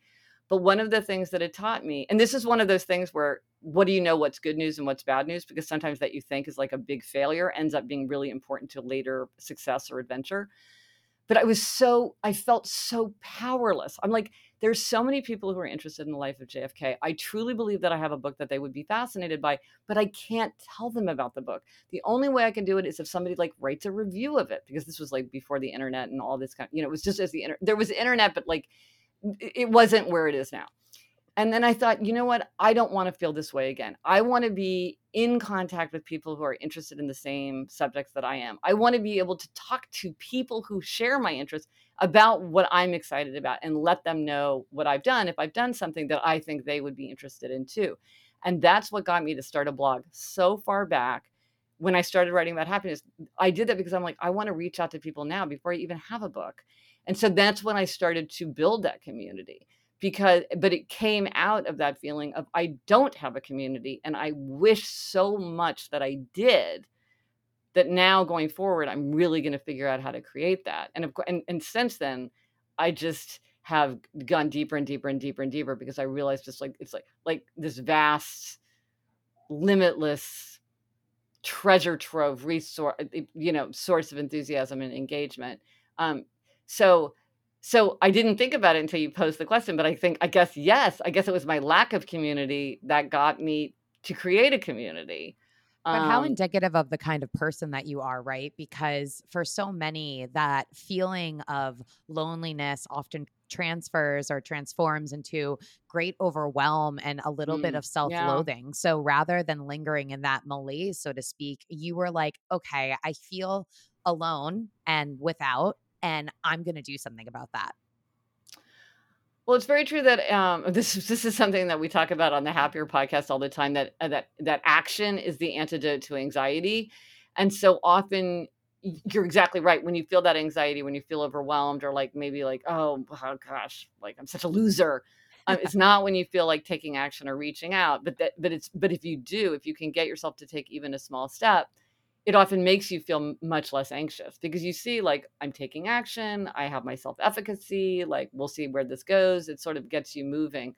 But one of the things that it taught me, and this is one of those things where what do you know what's good news and what's bad news? Because sometimes that you think is like a big failure ends up being really important to later success or adventure. But I was so, I felt so powerless. I'm like, there's so many people who are interested in the life of JFK. I truly believe that I have a book that they would be fascinated by, but I can't tell them about the book. The only way I can do it is if somebody like writes a review of it, because this was like before the internet and all this kind. You know, it was just as the internet. There was internet, but like it wasn't where it is now. And then I thought, you know what? I don't want to feel this way again. I want to be in contact with people who are interested in the same subjects that I am. I want to be able to talk to people who share my interests about what I'm excited about and let them know what I've done if I've done something that I think they would be interested in too. And that's what got me to start a blog so far back when I started writing about happiness. I did that because I'm like, I want to reach out to people now before I even have a book. And so that's when I started to build that community because but it came out of that feeling of I don't have a community and I wish so much that I did that now going forward I'm really going to figure out how to create that. And of course and, and since then I just have gone deeper and deeper and deeper and deeper because I realized just like it's like like this vast, limitless treasure trove resource, you know, source of enthusiasm and engagement. Um, so so I didn't think about it until you posed the question, but I think I guess yes, I guess it was my lack of community that got me to create a community. But how Um, indicative of the kind of person that you are, right? Because for so many, that feeling of loneliness often transfers or transforms into great overwhelm and a little bit mm, of self yeah. loathing. So rather than lingering in that malaise, so to speak, you were like, okay, I feel alone and without, and I'm going to do something about that. Well, it's very true that um, this is this is something that we talk about on the Happier podcast all the time. That uh, that that action is the antidote to anxiety, and so often you're exactly right. When you feel that anxiety, when you feel overwhelmed, or like maybe like oh, oh gosh, like I'm such a loser. Um, it's not when you feel like taking action or reaching out, but that but it's but if you do, if you can get yourself to take even a small step, it often makes you feel much less anxious because you see like i'm taking action i have my self-efficacy like we'll see where this goes it sort of gets you moving.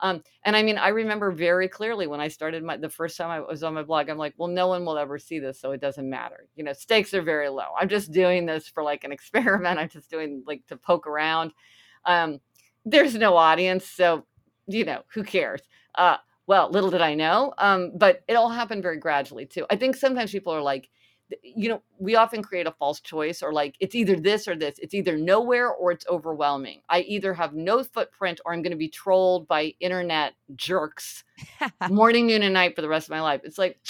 Um, and i mean i remember very clearly when i started my the first time i was on my blog i'm like well no one will ever see this so it doesn't matter. You know stakes are very low. I'm just doing this for like an experiment i'm just doing like to poke around. Um, there's no audience so you know who cares? Uh, well, little did I know. Um, but it all happened very gradually too. I think sometimes people are like, you know, we often create a false choice or like it's either this or this. It's either nowhere or it's overwhelming. I either have no footprint or I'm going to be trolled by internet jerks morning, noon, and night for the rest of my life. It's like,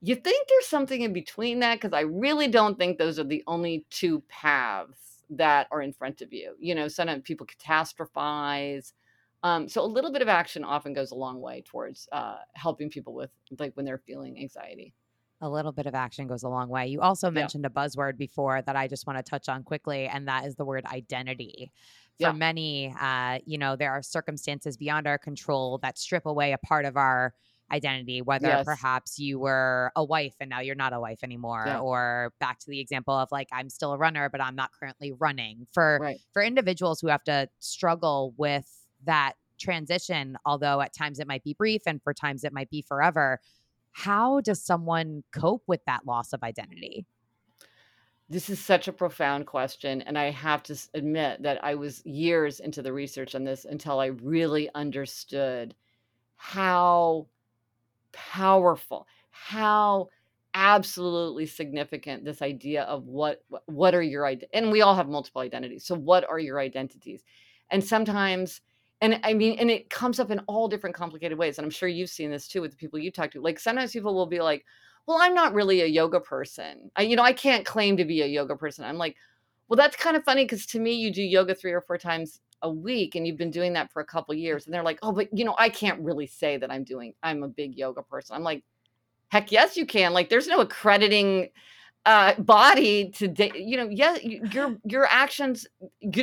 you think there's something in between that? Because I really don't think those are the only two paths that are in front of you. You know, sometimes people catastrophize um, so a little bit of action often goes a long way towards uh, helping people with like when they're feeling anxiety. A little bit of action goes a long way. You also Yeah, mentioned a buzzword before that I just want to touch on quickly, and that is the word identity. For yeah, many, uh, you know, there are circumstances beyond our control that strip away a part of our identity, whether yes, perhaps you were a wife and now you're not a wife anymore, yeah, or back to the example of like, I'm still a runner, but I'm not currently running. For right. for individuals who have to struggle with that transition, although at times it might be brief and for times it might be forever how does someone cope with that loss of identity? This is such a profound question, and I have to admit that I was years into the research on this until I really understood how powerful, how absolutely significant this idea of what what are your and we all have multiple identities. So what are your identities? And sometimes and I mean and it comes up in all different complicated ways and I'm sure you've seen this too with the people you talk to. Like sometimes people will be like, "Well, I'm not really a yoga person. I you know, I can't claim to be a yoga person." I'm like, "Well, that's kind of funny cuz to me you do yoga 3 or 4 times a week and you've been doing that for a couple years." And they're like, "Oh, but you know, I can't really say that I'm doing I'm a big yoga person." I'm like, Heck yes, you can. Like, there's no accrediting uh, body to, you know, yeah, your your actions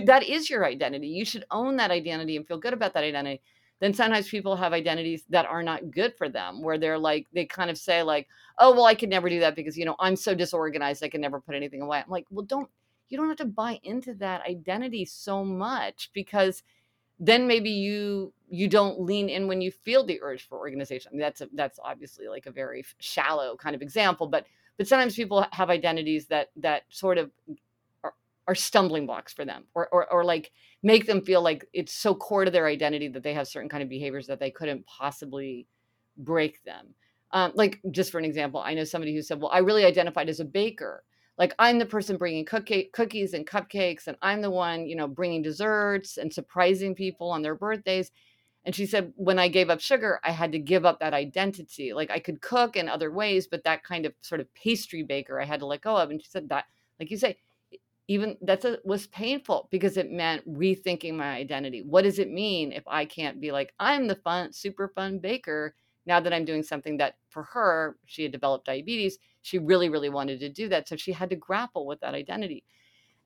that is your identity. You should own that identity and feel good about that identity. Then sometimes people have identities that are not good for them, where they're like, they kind of say like, oh, well, I could never do that because you know I'm so disorganized, I can never put anything away. I'm like, well, don't you don't have to buy into that identity so much because then maybe you you don't lean in when you feel the urge for organization. I mean, that's a, that's obviously like a very shallow kind of example, but but sometimes people have identities that that sort of are, are stumbling blocks for them, or, or or like make them feel like it's so core to their identity that they have certain kind of behaviors that they couldn't possibly break them. Um, like just for an example, I know somebody who said, "Well, I really identified as a baker." Like I'm the person bringing cookie, cookies and cupcakes, and I'm the one, you know, bringing desserts and surprising people on their birthdays. And she said, when I gave up sugar, I had to give up that identity. Like I could cook in other ways, but that kind of sort of pastry baker I had to let go of. And she said that, like you say, even that's a, was painful because it meant rethinking my identity. What does it mean if I can't be like, I'm the fun, super fun baker now that I'm doing something that for her, she had developed diabetes. She really, really wanted to do that. So she had to grapple with that identity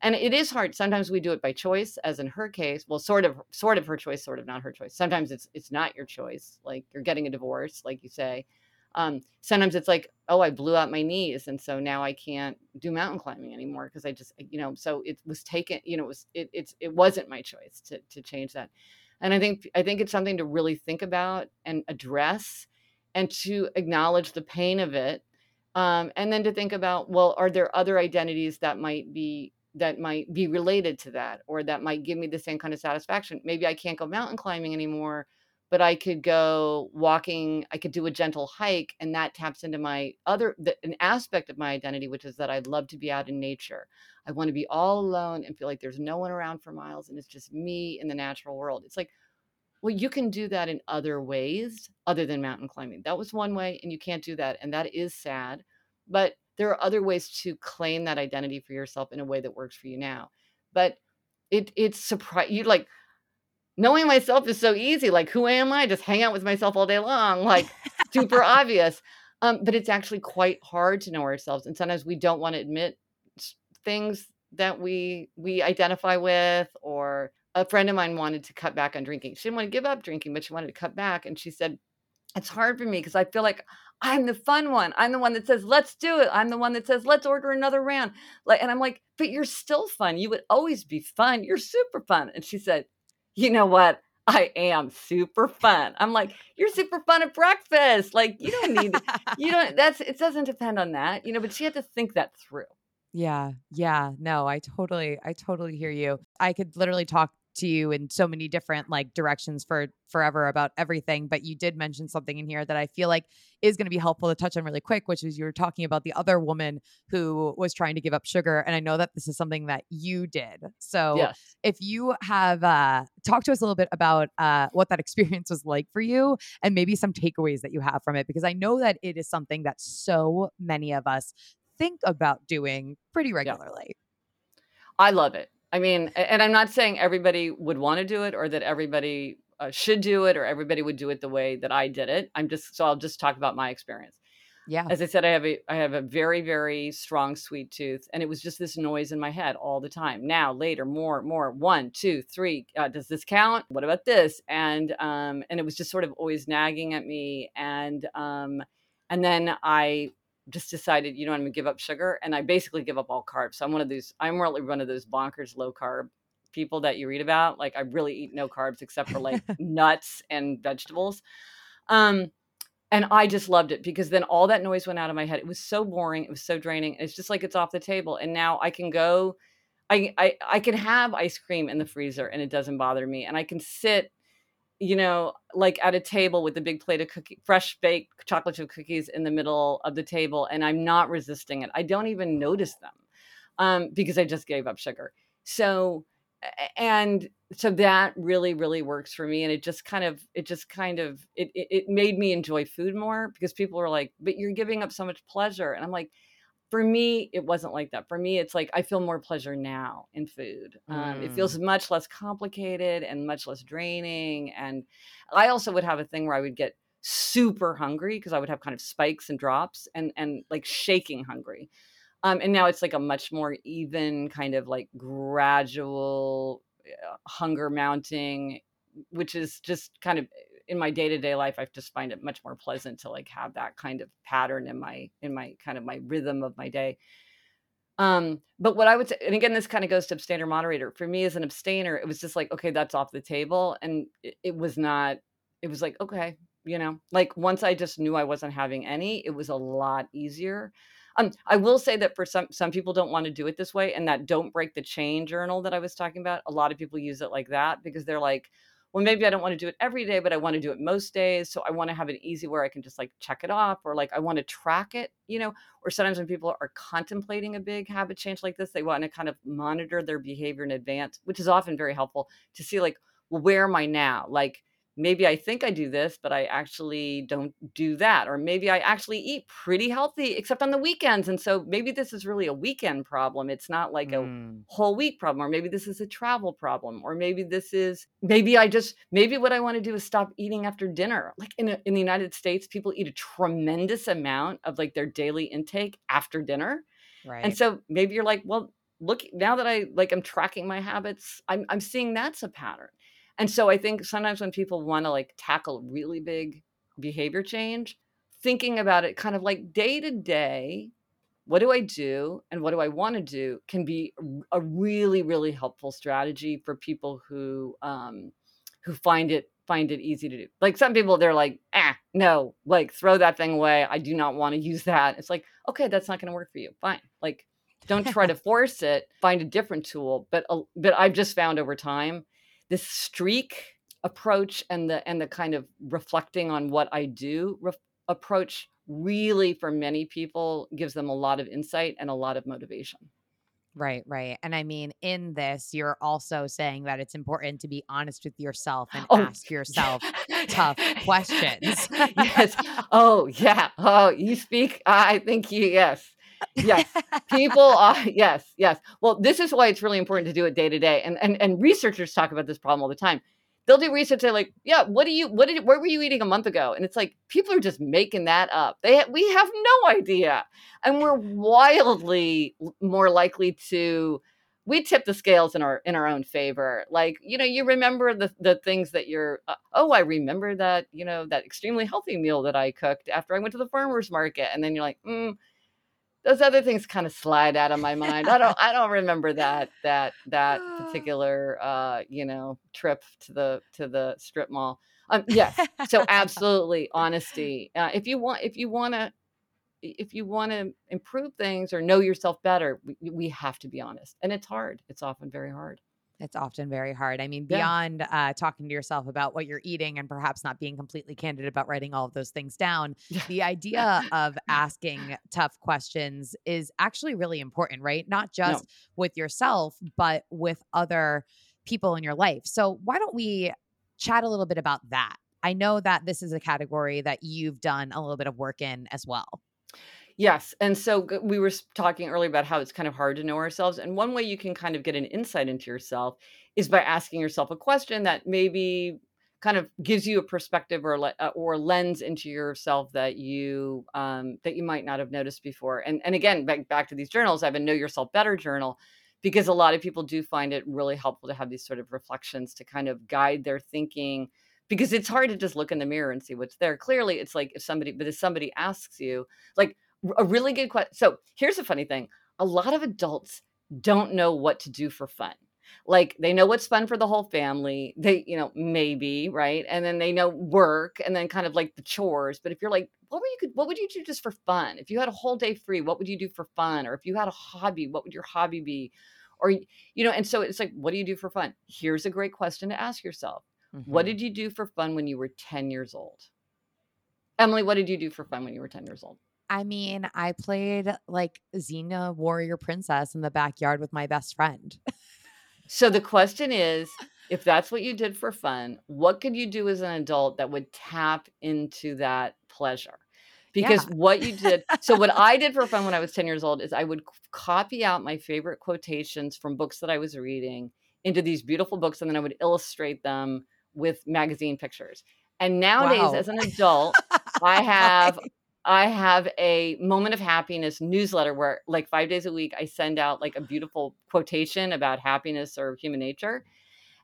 and it is hard sometimes we do it by choice as in her case well sort of sort of her choice sort of not her choice sometimes it's it's not your choice like you're getting a divorce like you say Um, sometimes it's like, oh, I blew out my knees, and so now I can't do mountain climbing anymore because I just, you know, so it was taken, you know, it was it it's it wasn't my choice to to change that. And I think I think it's something to really think about and address and to acknowledge the pain of it. Um, and then to think about, well, are there other identities that might be that might be related to that or that might give me the same kind of satisfaction? Maybe I can't go mountain climbing anymore, but I could go walking, I could do a gentle hike, and that taps into my other the, an aspect of my identity, which is that I'd love to be out in nature. I want to be all alone and feel like there's no one around for miles and it's just me in the natural world. It's like, well, you can do that in other ways other than mountain climbing. That was one way, and you can't do that. And that is sad. But there are other ways to claim that identity for yourself in a way that works for you now. But it it's surprise you like knowing myself is so easy. Like, who am I? Just hang out with myself all day long. Like, super obvious. Um, but it's actually quite hard to know ourselves, and sometimes we don't want to admit things that we we identify with. Or a friend of mine wanted to cut back on drinking. She didn't want to give up drinking, but she wanted to cut back, and she said, "It's hard for me because I feel like I'm the fun one. I'm the one that says, let's do it. I'm the one that says, let's order another round. Like, and I'm like, but you're still fun. You would always be fun. You're super fun. And she said, you know what? I am super fun. I'm like, you're super fun at breakfast. Like, you don't need, you don't, that's, it doesn't depend on that, you know, but she had to think that through. Yeah. Yeah. No, I totally, I totally hear you. I could literally talk to you in so many different like directions for forever about everything but you did mention something in here that i feel like is going to be helpful to touch on really quick which is you were talking about the other woman who was trying to give up sugar and i know that this is something that you did so yes. if you have uh talk to us a little bit about uh what that experience was like for you and maybe some takeaways that you have from it because i know that it is something that so many of us think about doing pretty regularly yeah. I love it. I mean, and I'm not saying everybody would want to do it or that everybody uh, should do it or everybody would do it the way that I did it. I'm just so I'll just talk about my experience. Yeah. As I said, I have a I have a very very strong sweet tooth, and it was just this noise in my head all the time. Now, later, more, more. One, two, three. Uh, does this count? What about this? And um, and it was just sort of always nagging at me, and um, and then I just decided, you know, I'm gonna give up sugar, and I basically give up all carbs. So I'm one of those. I'm really one of those bonkers low carb people that you read about. Like I really eat no carbs except for like nuts and vegetables. Um, and I just loved it because then all that noise went out of my head. It was so boring. It was so draining. It's just like it's off the table. And now I can go. I, I I can have ice cream in the freezer and it doesn't bother me. And I can sit you know, like at a table with a big plate of cookie, fresh baked chocolate chip cookies in the middle of the table, and I'm not resisting it. I don't even notice them um, because I just gave up sugar. So, and so that really, really works for me. And it just kind of, it just kind of, it, it, it made me enjoy food more because people were like, but you're giving up so much pleasure. And I'm like, for me it wasn't like that. For me it's like i feel more pleasure now in food. Um, it feels Mm. much less complicated and much less draining and i also would have a thing where i would get super hungry because i would have kind of spikes and drops and and like shaking hungry. Um, and now it's like a much more even kind of like gradual uh, hunger mounting which is just kind of in my day-to-day life i just find it much more pleasant to like have that kind of pattern in my in my kind of my rhythm of my day. Um but what i would say and again this kind of goes to abstainer moderator. For me as an abstainer it was just like okay that's off the table and it, it was not it was like okay you know? Like once i just knew i wasn't having any it was a lot easier. Um i will say that for some some people don't want to do it this way and that don't break the chain journal that i was talking about a lot of people use it like that because they're like well, maybe I don't want to do it every day, but I want to do it most days. So I want to have it easy where I can just like check it off or like I want to track it, you know. Or sometimes when people are contemplating a big habit change like this, they want to kind of monitor their behavior in advance, which is often very helpful to see like, well, where am I now? Like, maybe I think I do this, but I actually don't do that. Or maybe I actually eat pretty healthy, except on the weekends. And so maybe this is really a weekend problem. It's not like a Mm. whole week problem. Or maybe this is a travel problem. Or maybe this is, maybe I just, maybe what I want to do is stop eating after dinner. Like in, a, in the United States, people eat a tremendous amount of like their daily intake after dinner. Right. And so maybe you're like, well, look, now that I like I'm tracking my habits, I'm I'm seeing that's a pattern. And so I think sometimes when people want to like tackle really big behavior change, thinking about it kind of like day to day what do I do and what do I want to do can be a really, really helpful strategy for people who um, who find it find it easy to do. Like some people, they're like, ah, no, like throw that thing away. I do not want to use that. It's like, okay, that's not going to work for you. Fine. Like, don't try to force it. Find a different tool. But uh, but I've just found over time this streak approach and the and the kind of reflecting on what I do re- approach really for many people gives them a lot of insight and a lot of motivation. Right, right. And I mean, in this, you're also saying that it's important to be honest with yourself and oh, ask yourself tough questions. yes. Oh, yeah. Oh, you speak. I think you, yes. Yes. People are, yes, yes. Well, this is why it's really important to do it day to day. And, and, and researchers talk about this problem all the time they'll do research. They're like, yeah, what do you, what did, where were you eating a month ago? And it's like, people are just making that up. They, we have no idea. And we're wildly more likely to, we tip the scales in our, in our own favor. Like, you know, you remember the, the things that you're, uh, oh, I remember that, you know, that extremely healthy meal that I cooked after I went to the farmer's market. And then you're like, mm, those other things kind of slide out of my mind. I don't I don't remember that that that particular uh, you know, trip to the to the strip mall. Um yes. So absolutely honesty. Uh, if you want if you want to if you want to improve things or know yourself better, we, we have to be honest. And it's hard. It's often very hard. It's often very hard. I mean, beyond yeah. uh, talking to yourself about what you're eating and perhaps not being completely candid about writing all of those things down, the idea of asking tough questions is actually really important, right? Not just no. with yourself, but with other people in your life. So, why don't we chat a little bit about that? I know that this is a category that you've done a little bit of work in as well. Yes. And so we were talking earlier about how it's kind of hard to know ourselves. And one way you can kind of get an insight into yourself is by asking yourself a question that maybe kind of gives you a perspective or uh, or lens into yourself that you um, that you might not have noticed before. And and again, back back to these journals, I have a Know Yourself Better journal because a lot of people do find it really helpful to have these sort of reflections to kind of guide their thinking because it's hard to just look in the mirror and see what's there. Clearly, it's like if somebody, but if somebody asks you, like a really good question. So here's a funny thing a lot of adults don't know what to do for fun. Like they know what's fun for the whole family. They, you know, maybe, right? And then they know work and then kind of like the chores. But if you're like, what were you what would you do just for fun? If you had a whole day free, what would you do for fun? Or if you had a hobby, what would your hobby be? Or you know, and so it's like, what do you do for fun? Here's a great question to ask yourself. Mm-hmm. What did you do for fun when you were 10 years old? Emily, what did you do for fun when you were 10 years old? I mean, I played like Xena Warrior Princess in the backyard with my best friend. so the question is if that's what you did for fun, what could you do as an adult that would tap into that pleasure? Because yeah. what you did, so what I did for fun when I was 10 years old is I would copy out my favorite quotations from books that I was reading into these beautiful books and then I would illustrate them with magazine pictures. And nowadays, wow. as an adult, I have I have a moment of happiness newsletter where, like, five days a week, I send out like a beautiful quotation about happiness or human nature.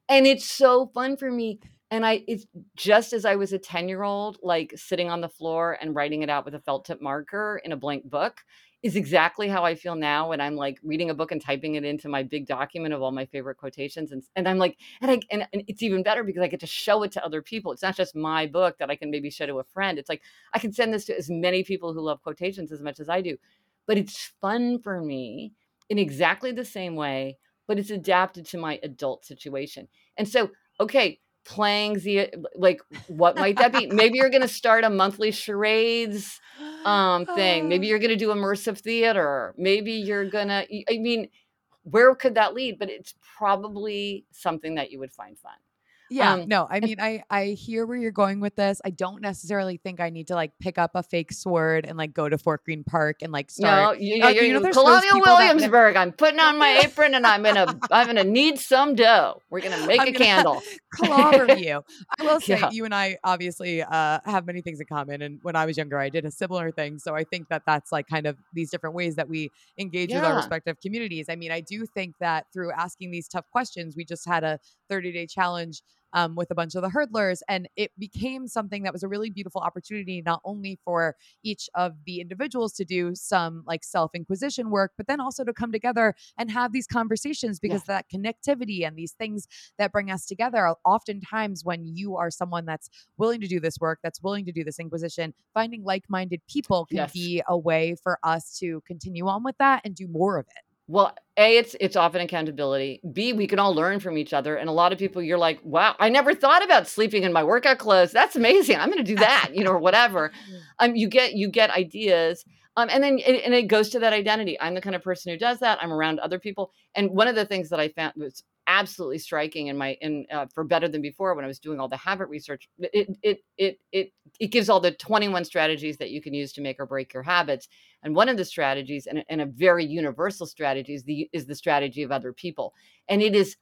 And it's so fun for me. And I, it's just as I was a 10 year old, like sitting on the floor and writing it out with a felt tip marker in a blank book is exactly how I feel now when I'm like reading a book and typing it into my big document of all my favorite quotations. And, and I'm like, and I and, and it's even better because I get to show it to other people. It's not just my book that I can maybe show to a friend. It's like I can send this to as many people who love quotations as much as I do. But it's fun for me in exactly the same way, but it's adapted to my adult situation. And so, okay, playing the like what might that be? Maybe you're going to start a monthly charades um thing. Maybe you're going to do immersive theater. Maybe you're going to i mean where could that lead? But it's probably something that you would find fun yeah, um, no, I mean, I I hear where you're going with this. I don't necessarily think I need to like pick up a fake sword and like go to Fort Greene Park and like start. No, you, uh, you know, Colonial Williamsburg. That, I'm putting on my apron and I'm gonna I'm gonna need some dough. We're gonna make I'm a candle. Clobber you. I will say, yeah. you and I obviously uh, have many things in common. And when I was younger, I did a similar thing. So I think that that's like kind of these different ways that we engage yeah. with our respective communities. I mean, I do think that through asking these tough questions, we just had a 30 day challenge um, with a bunch of the hurdlers. And it became something that was a really beautiful opportunity, not only for each of the individuals to do some like self inquisition work, but then also to come together and have these conversations because yeah. that connectivity and these things that bring us together. Oftentimes, when you are someone that's willing to do this work, that's willing to do this inquisition, finding like minded people can yes. be a way for us to continue on with that and do more of it. Well, A, it's it's often accountability. B, we can all learn from each other. And a lot of people, you're like, wow, I never thought about sleeping in my workout clothes. That's amazing. I'm gonna do that, you know, or whatever. Um, you get you get ideas. Um, and then and it goes to that identity. I'm the kind of person who does that. I'm around other people. And one of the things that I found was absolutely striking in my in uh, for better than before when I was doing all the habit research. It it it it it gives all the 21 strategies that you can use to make or break your habits. And one of the strategies, and, and a very universal strategy, is the is the strategy of other people. And it is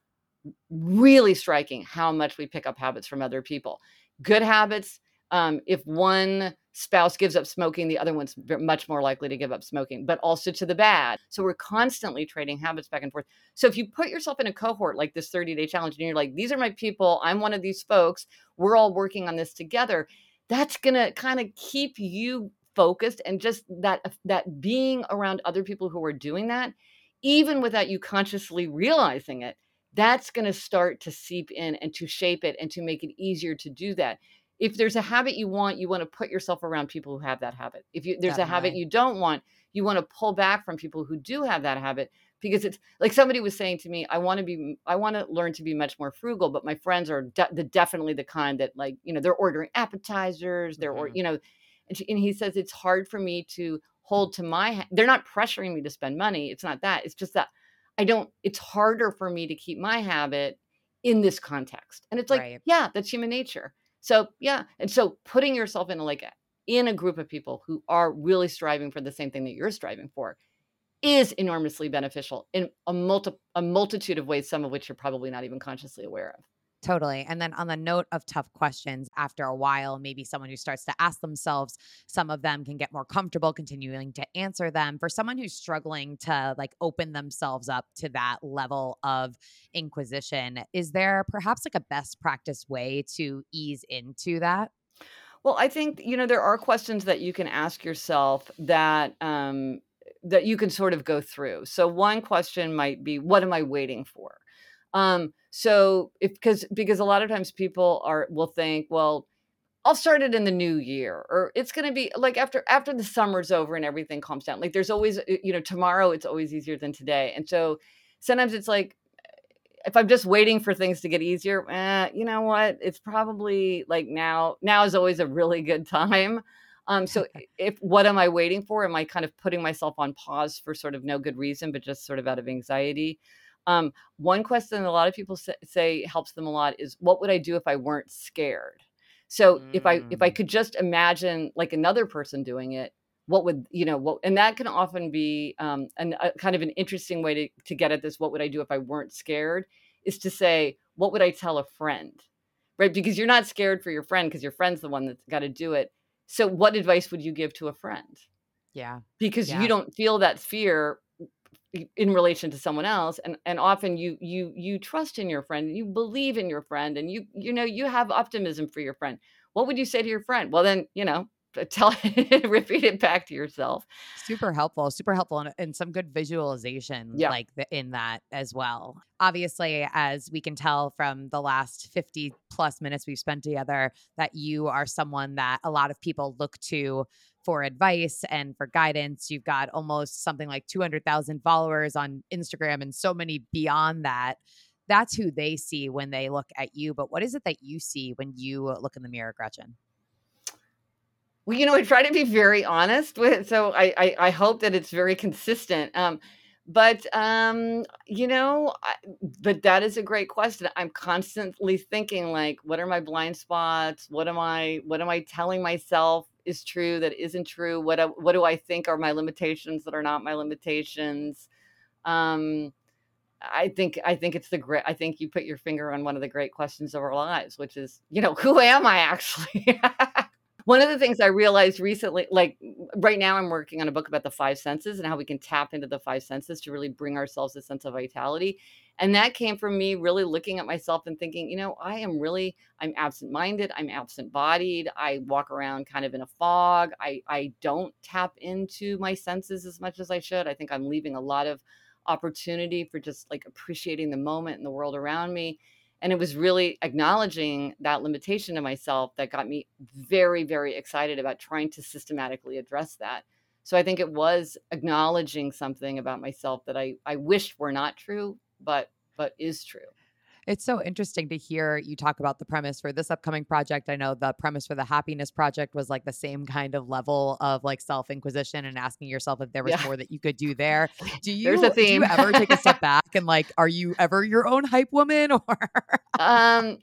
really striking how much we pick up habits from other people. Good habits. Um, if one spouse gives up smoking, the other one's much more likely to give up smoking, but also to the bad. So we're constantly trading habits back and forth. So if you put yourself in a cohort like this 30 day challenge and you're like, these are my people, I'm one of these folks, we're all working on this together, that's going to kind of keep you focused and just that that being around other people who are doing that even without you consciously realizing it that's going to start to seep in and to shape it and to make it easier to do that if there's a habit you want, you want to put yourself around people who have that habit. If you there's Definitely. a habit you don't want, you want to pull back from people who do have that habit because it's like somebody was saying to me, I want to be I want to learn to be much more frugal, but my friends are de- the definitely the kind that like, you know, they're ordering appetizers, they're mm-hmm. or you know, and, she, and he says it's hard for me to hold to my they're not pressuring me to spend money. It's not that. It's just that I don't it's harder for me to keep my habit in this context. And it's like, right. yeah, that's human nature so yeah, and so putting yourself in like in a group of people who are really striving for the same thing that you're striving for is enormously beneficial in a multi a multitude of ways, some of which you're probably not even consciously aware of. Totally. And then on the note of tough questions, after a while, maybe someone who starts to ask themselves, some of them can get more comfortable continuing to answer them. For someone who's struggling to like open themselves up to that level of inquisition, is there perhaps like a best practice way to ease into that? Well, I think, you know, there are questions that you can ask yourself that, um, that you can sort of go through. So one question might be, what am I waiting for? Um, so if because because a lot of times people are will think, well, I'll start it in the new year, or it's going to be like after after the summer's over and everything calms down. Like there's always you know tomorrow it's always easier than today, and so sometimes it's like if I'm just waiting for things to get easier, eh, you know what? It's probably like now. Now is always a really good time. Um, so if what am I waiting for? Am I kind of putting myself on pause for sort of no good reason, but just sort of out of anxiety? Um, one question a lot of people say, helps them a lot is, "What would I do if I weren't scared?" So mm. if I if I mm. could just imagine like another person doing it, what would you know? What and that can often be um, an, a kind of an interesting way to to get at this. What would I do if I weren't scared? Is to say, what would I tell a friend? Right, because you're not scared for your friend because your friend's the one that's got to do it. So, what advice would you give to a friend? Yeah. Because yeah. you don't feel that fear in relation to someone else and and often you you you trust in your friend you believe in your friend and you you know you have optimism for your friend. What would you say to your friend? Well then you know tell repeat it back to yourself. Super helpful super helpful and, and some good visualization yeah. like the, in that as well. Obviously as we can tell from the last 50 plus minutes we've spent together that you are someone that a lot of people look to for advice and for guidance. You've got almost something like 200,000 followers on Instagram and so many beyond that. That's who they see when they look at you. But what is it that you see when you look in the mirror, Gretchen? Well, you know, I try to be very honest with it. So I, I, I hope that it's very consistent. Um, but um, you know, I, but that is a great question. I'm constantly thinking like, what are my blind spots? What am I, what am I telling myself? Is true that isn't true what I, what do i think are my limitations that are not my limitations? Um i think i think it's the great i think you put your finger on one of the great questions of our lives which is you know who am i actually One of the things I realized recently, like right now, I'm working on a book about the five senses and how we can tap into the five senses to really bring ourselves a sense of vitality. And that came from me really looking at myself and thinking, you know, I am really, I'm absent minded, I'm absent bodied, I walk around kind of in a fog. I, I don't tap into my senses as much as I should. I think I'm leaving a lot of opportunity for just like appreciating the moment and the world around me. And it was really acknowledging that limitation to myself that got me very, very excited about trying to systematically address that. So I think it was acknowledging something about myself that I, I wished were not true, but but is true. It's so interesting to hear you talk about the premise for this upcoming project. I know the premise for the happiness project was like the same kind of level of like self inquisition and asking yourself if there was yeah. more that you could do there. Do you, There's a theme. do you ever take a step back and like, are you ever your own hype woman or? um,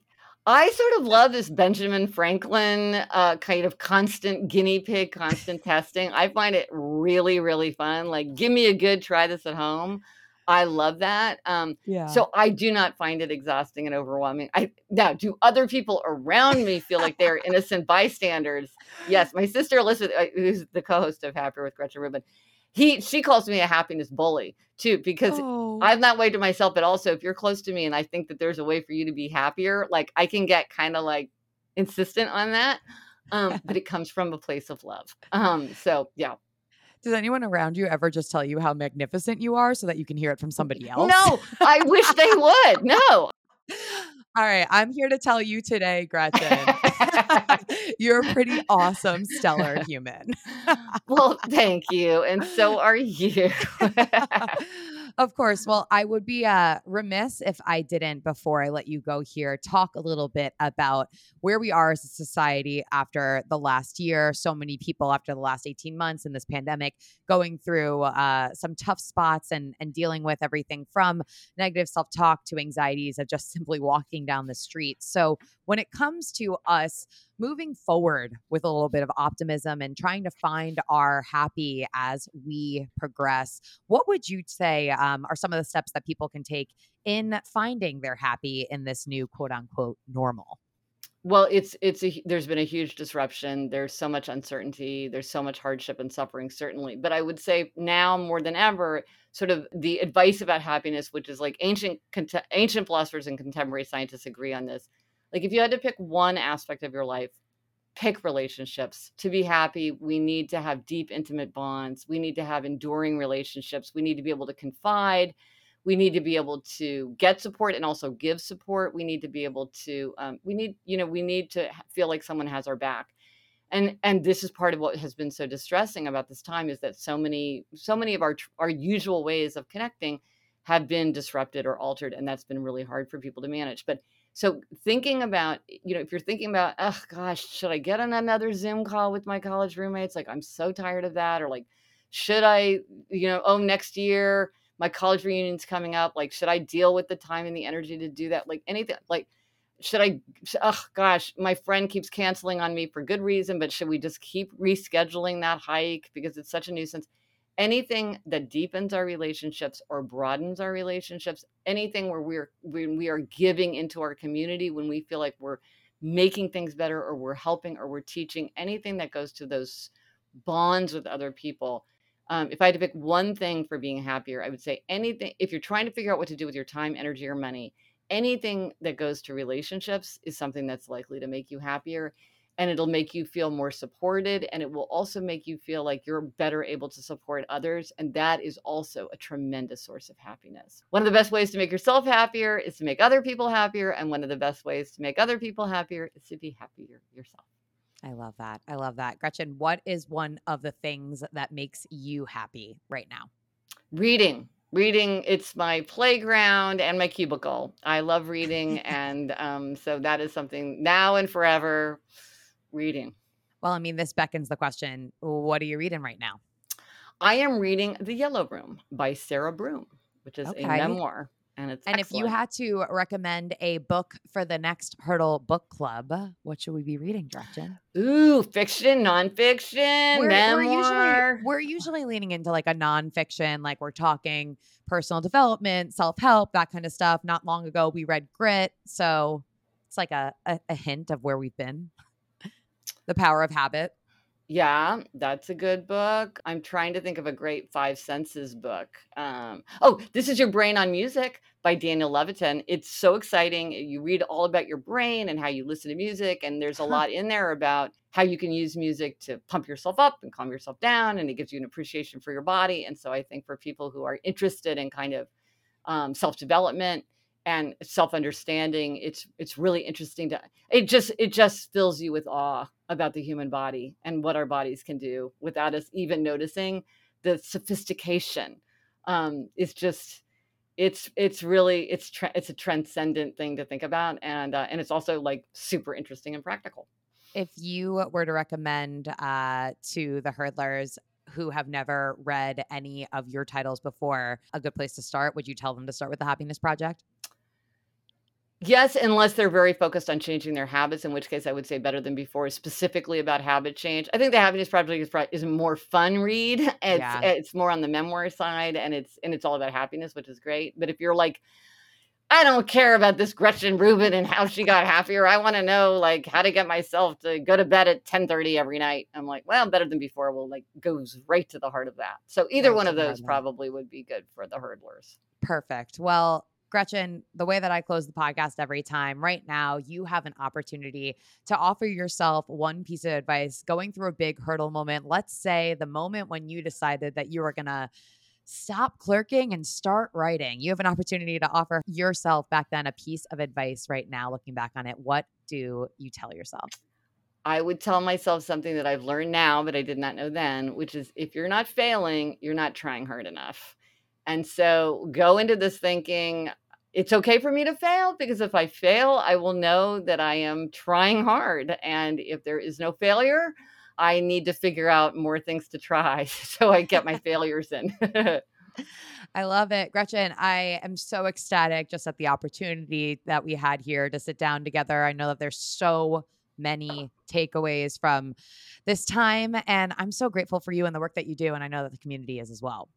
I sort of love this Benjamin Franklin uh, kind of constant guinea pig, constant testing. I find it really, really fun. Like, give me a good try this at home. I love that. Um, yeah. So I do not find it exhausting and overwhelming. I now do other people around me feel like they're innocent bystanders. Yes, my sister Elizabeth, uh, who's the co-host of Happier with Gretchen Rubin, he she calls me a happiness bully too because oh. I'm that way to myself. But also, if you're close to me and I think that there's a way for you to be happier, like I can get kind of like insistent on that. Um, but it comes from a place of love. Um, so yeah, does anyone around you ever just tell you how magnificent you are so that you can hear it from somebody else? No, I wish they would. No. All right, I'm here to tell you today, Gretchen. You're a pretty awesome, stellar human. well, thank you. And so are you. Of course. Well, I would be uh, remiss if I didn't, before I let you go here, talk a little bit about where we are as a society after the last year. So many people after the last 18 months in this pandemic going through uh, some tough spots and, and dealing with everything from negative self talk to anxieties of just simply walking down the street. So, when it comes to us, moving forward with a little bit of optimism and trying to find our happy as we progress, what would you say um, are some of the steps that people can take in finding their happy in this new quote unquote normal? Well, it's it's a there's been a huge disruption. There's so much uncertainty. There's so much hardship and suffering, certainly. But I would say now more than ever, sort of the advice about happiness, which is like ancient ancient philosophers and contemporary scientists agree on this, like if you had to pick one aspect of your life, pick relationships. To be happy, we need to have deep, intimate bonds. We need to have enduring relationships. We need to be able to confide. We need to be able to get support and also give support. We need to be able to, um, we need, you know, we need to feel like someone has our back. And and this is part of what has been so distressing about this time is that so many so many of our our usual ways of connecting have been disrupted or altered, and that's been really hard for people to manage. But so thinking about, you know, if you're thinking about, oh gosh, should I get on another Zoom call with my college roommates? Like, I'm so tired of that. Or like, should I, you know, oh, next year my college reunion's coming up. Like, should I deal with the time and the energy to do that? Like anything, like, should I, oh gosh, my friend keeps canceling on me for good reason, but should we just keep rescheduling that hike because it's such a nuisance? Anything that deepens our relationships or broadens our relationships anything where we're when we are giving into our community when we feel like we're making things better or we're helping or we're teaching anything that goes to those bonds with other people um, if i had to pick one thing for being happier i would say anything if you're trying to figure out what to do with your time energy or money anything that goes to relationships is something that's likely to make you happier and it'll make you feel more supported and it will also make you feel like you're better able to support others and that is also a tremendous source of happiness one of the best ways to make yourself happier is to make other people happier and one of the best ways to make other people happier is to be happier yourself I love that. I love that. Gretchen, what is one of the things that makes you happy right now? Reading. Reading, it's my playground and my cubicle. I love reading. and um, so that is something now and forever reading? Well, I mean, this beckons the question what are you reading right now? I am reading The Yellow Room by Sarah Broom, which is okay. a memoir. And it's And excellent. if you had to recommend a book for the next Hurdle Book Club, what should we be reading, Gretchen? Ooh, fiction, nonfiction, we're, memoir. We're usually, we're usually leaning into like a nonfiction, like we're talking personal development, self help, that kind of stuff. Not long ago, we read Grit. So it's like a, a, a hint of where we've been. The Power of Habit. Yeah, that's a good book. I'm trying to think of a great five senses book. Um, oh, This is Your Brain on Music by Daniel Levitin. It's so exciting. You read all about your brain and how you listen to music, and there's a lot in there about how you can use music to pump yourself up and calm yourself down, and it gives you an appreciation for your body. And so I think for people who are interested in kind of um, self development, and self-understanding it's it's really interesting to it just it just fills you with awe about the human body and what our bodies can do without us even noticing the sophistication. Um it's just it's it's really it's tra- it's a transcendent thing to think about and uh, and it's also like super interesting and practical. If you were to recommend uh, to the hurdlers who have never read any of your titles before a good place to start would you tell them to start with the happiness project Yes, unless they're very focused on changing their habits, in which case I would say Better Than Before specifically about habit change. I think The Happiness Project is, is a more fun read. It's Yeah. it's more on the memoir side, and it's and it's all about happiness, which is great. But if you're like, I don't care about this Gretchen Rubin and how she got happier. I want to know like how to get myself to go to bed at 10:30 every night. I'm like, well, Better Than Before will like goes right to the heart of that. So either Right one of those probably would be good for the hurdlers. Perfect. Well, Gretchen, the way that I close the podcast every time, right now, you have an opportunity to offer yourself one piece of advice going through a big hurdle moment. Let's say the moment when you decided that you were going to stop clerking and start writing. You have an opportunity to offer yourself back then a piece of advice right now, looking back on it. What do you tell yourself? I would tell myself something that I've learned now, but I did not know then, which is if you're not failing, you're not trying hard enough. And so go into this thinking, it's okay for me to fail because if I fail, I will know that I am trying hard. And if there is no failure, I need to figure out more things to try so I get my failures in. I love it. Gretchen, I am so ecstatic just at the opportunity that we had here to sit down together. I know that there's so many takeaways from this time, and I'm so grateful for you and the work that you do. And I know that the community is as well.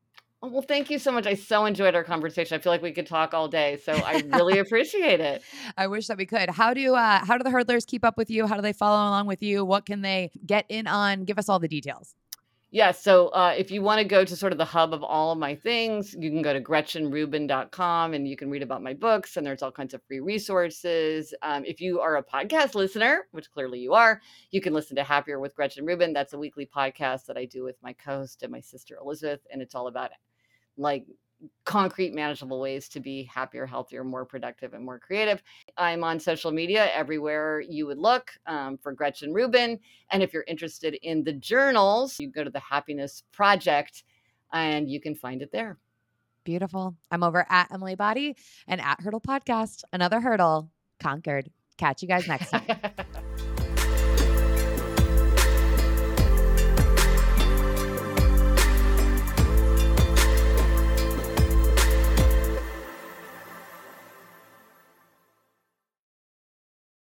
Oh, well, thank you so much. I so enjoyed our conversation. I feel like we could talk all day. So I really appreciate it. I wish that we could. How do uh how do the hurdlers keep up with you? How do they follow along with you? What can they get in on? Give us all the details. Yeah, so uh, if you want to go to sort of the hub of all of my things, you can go to gretchenrubin.com and you can read about my books, and there's all kinds of free resources. Um, if you are a podcast listener, which clearly you are, you can listen to Happier with Gretchen Rubin. That's a weekly podcast that I do with my co host and my sister Elizabeth, and it's all about like concrete, manageable ways to be happier, healthier, more productive, and more creative. I'm on social media everywhere you would look um, for Gretchen Rubin. And if you're interested in the journals, you go to the Happiness Project and you can find it there. Beautiful. I'm over at Emily Abbate and at Hurdle Podcast. Another hurdle conquered. Catch you guys next time.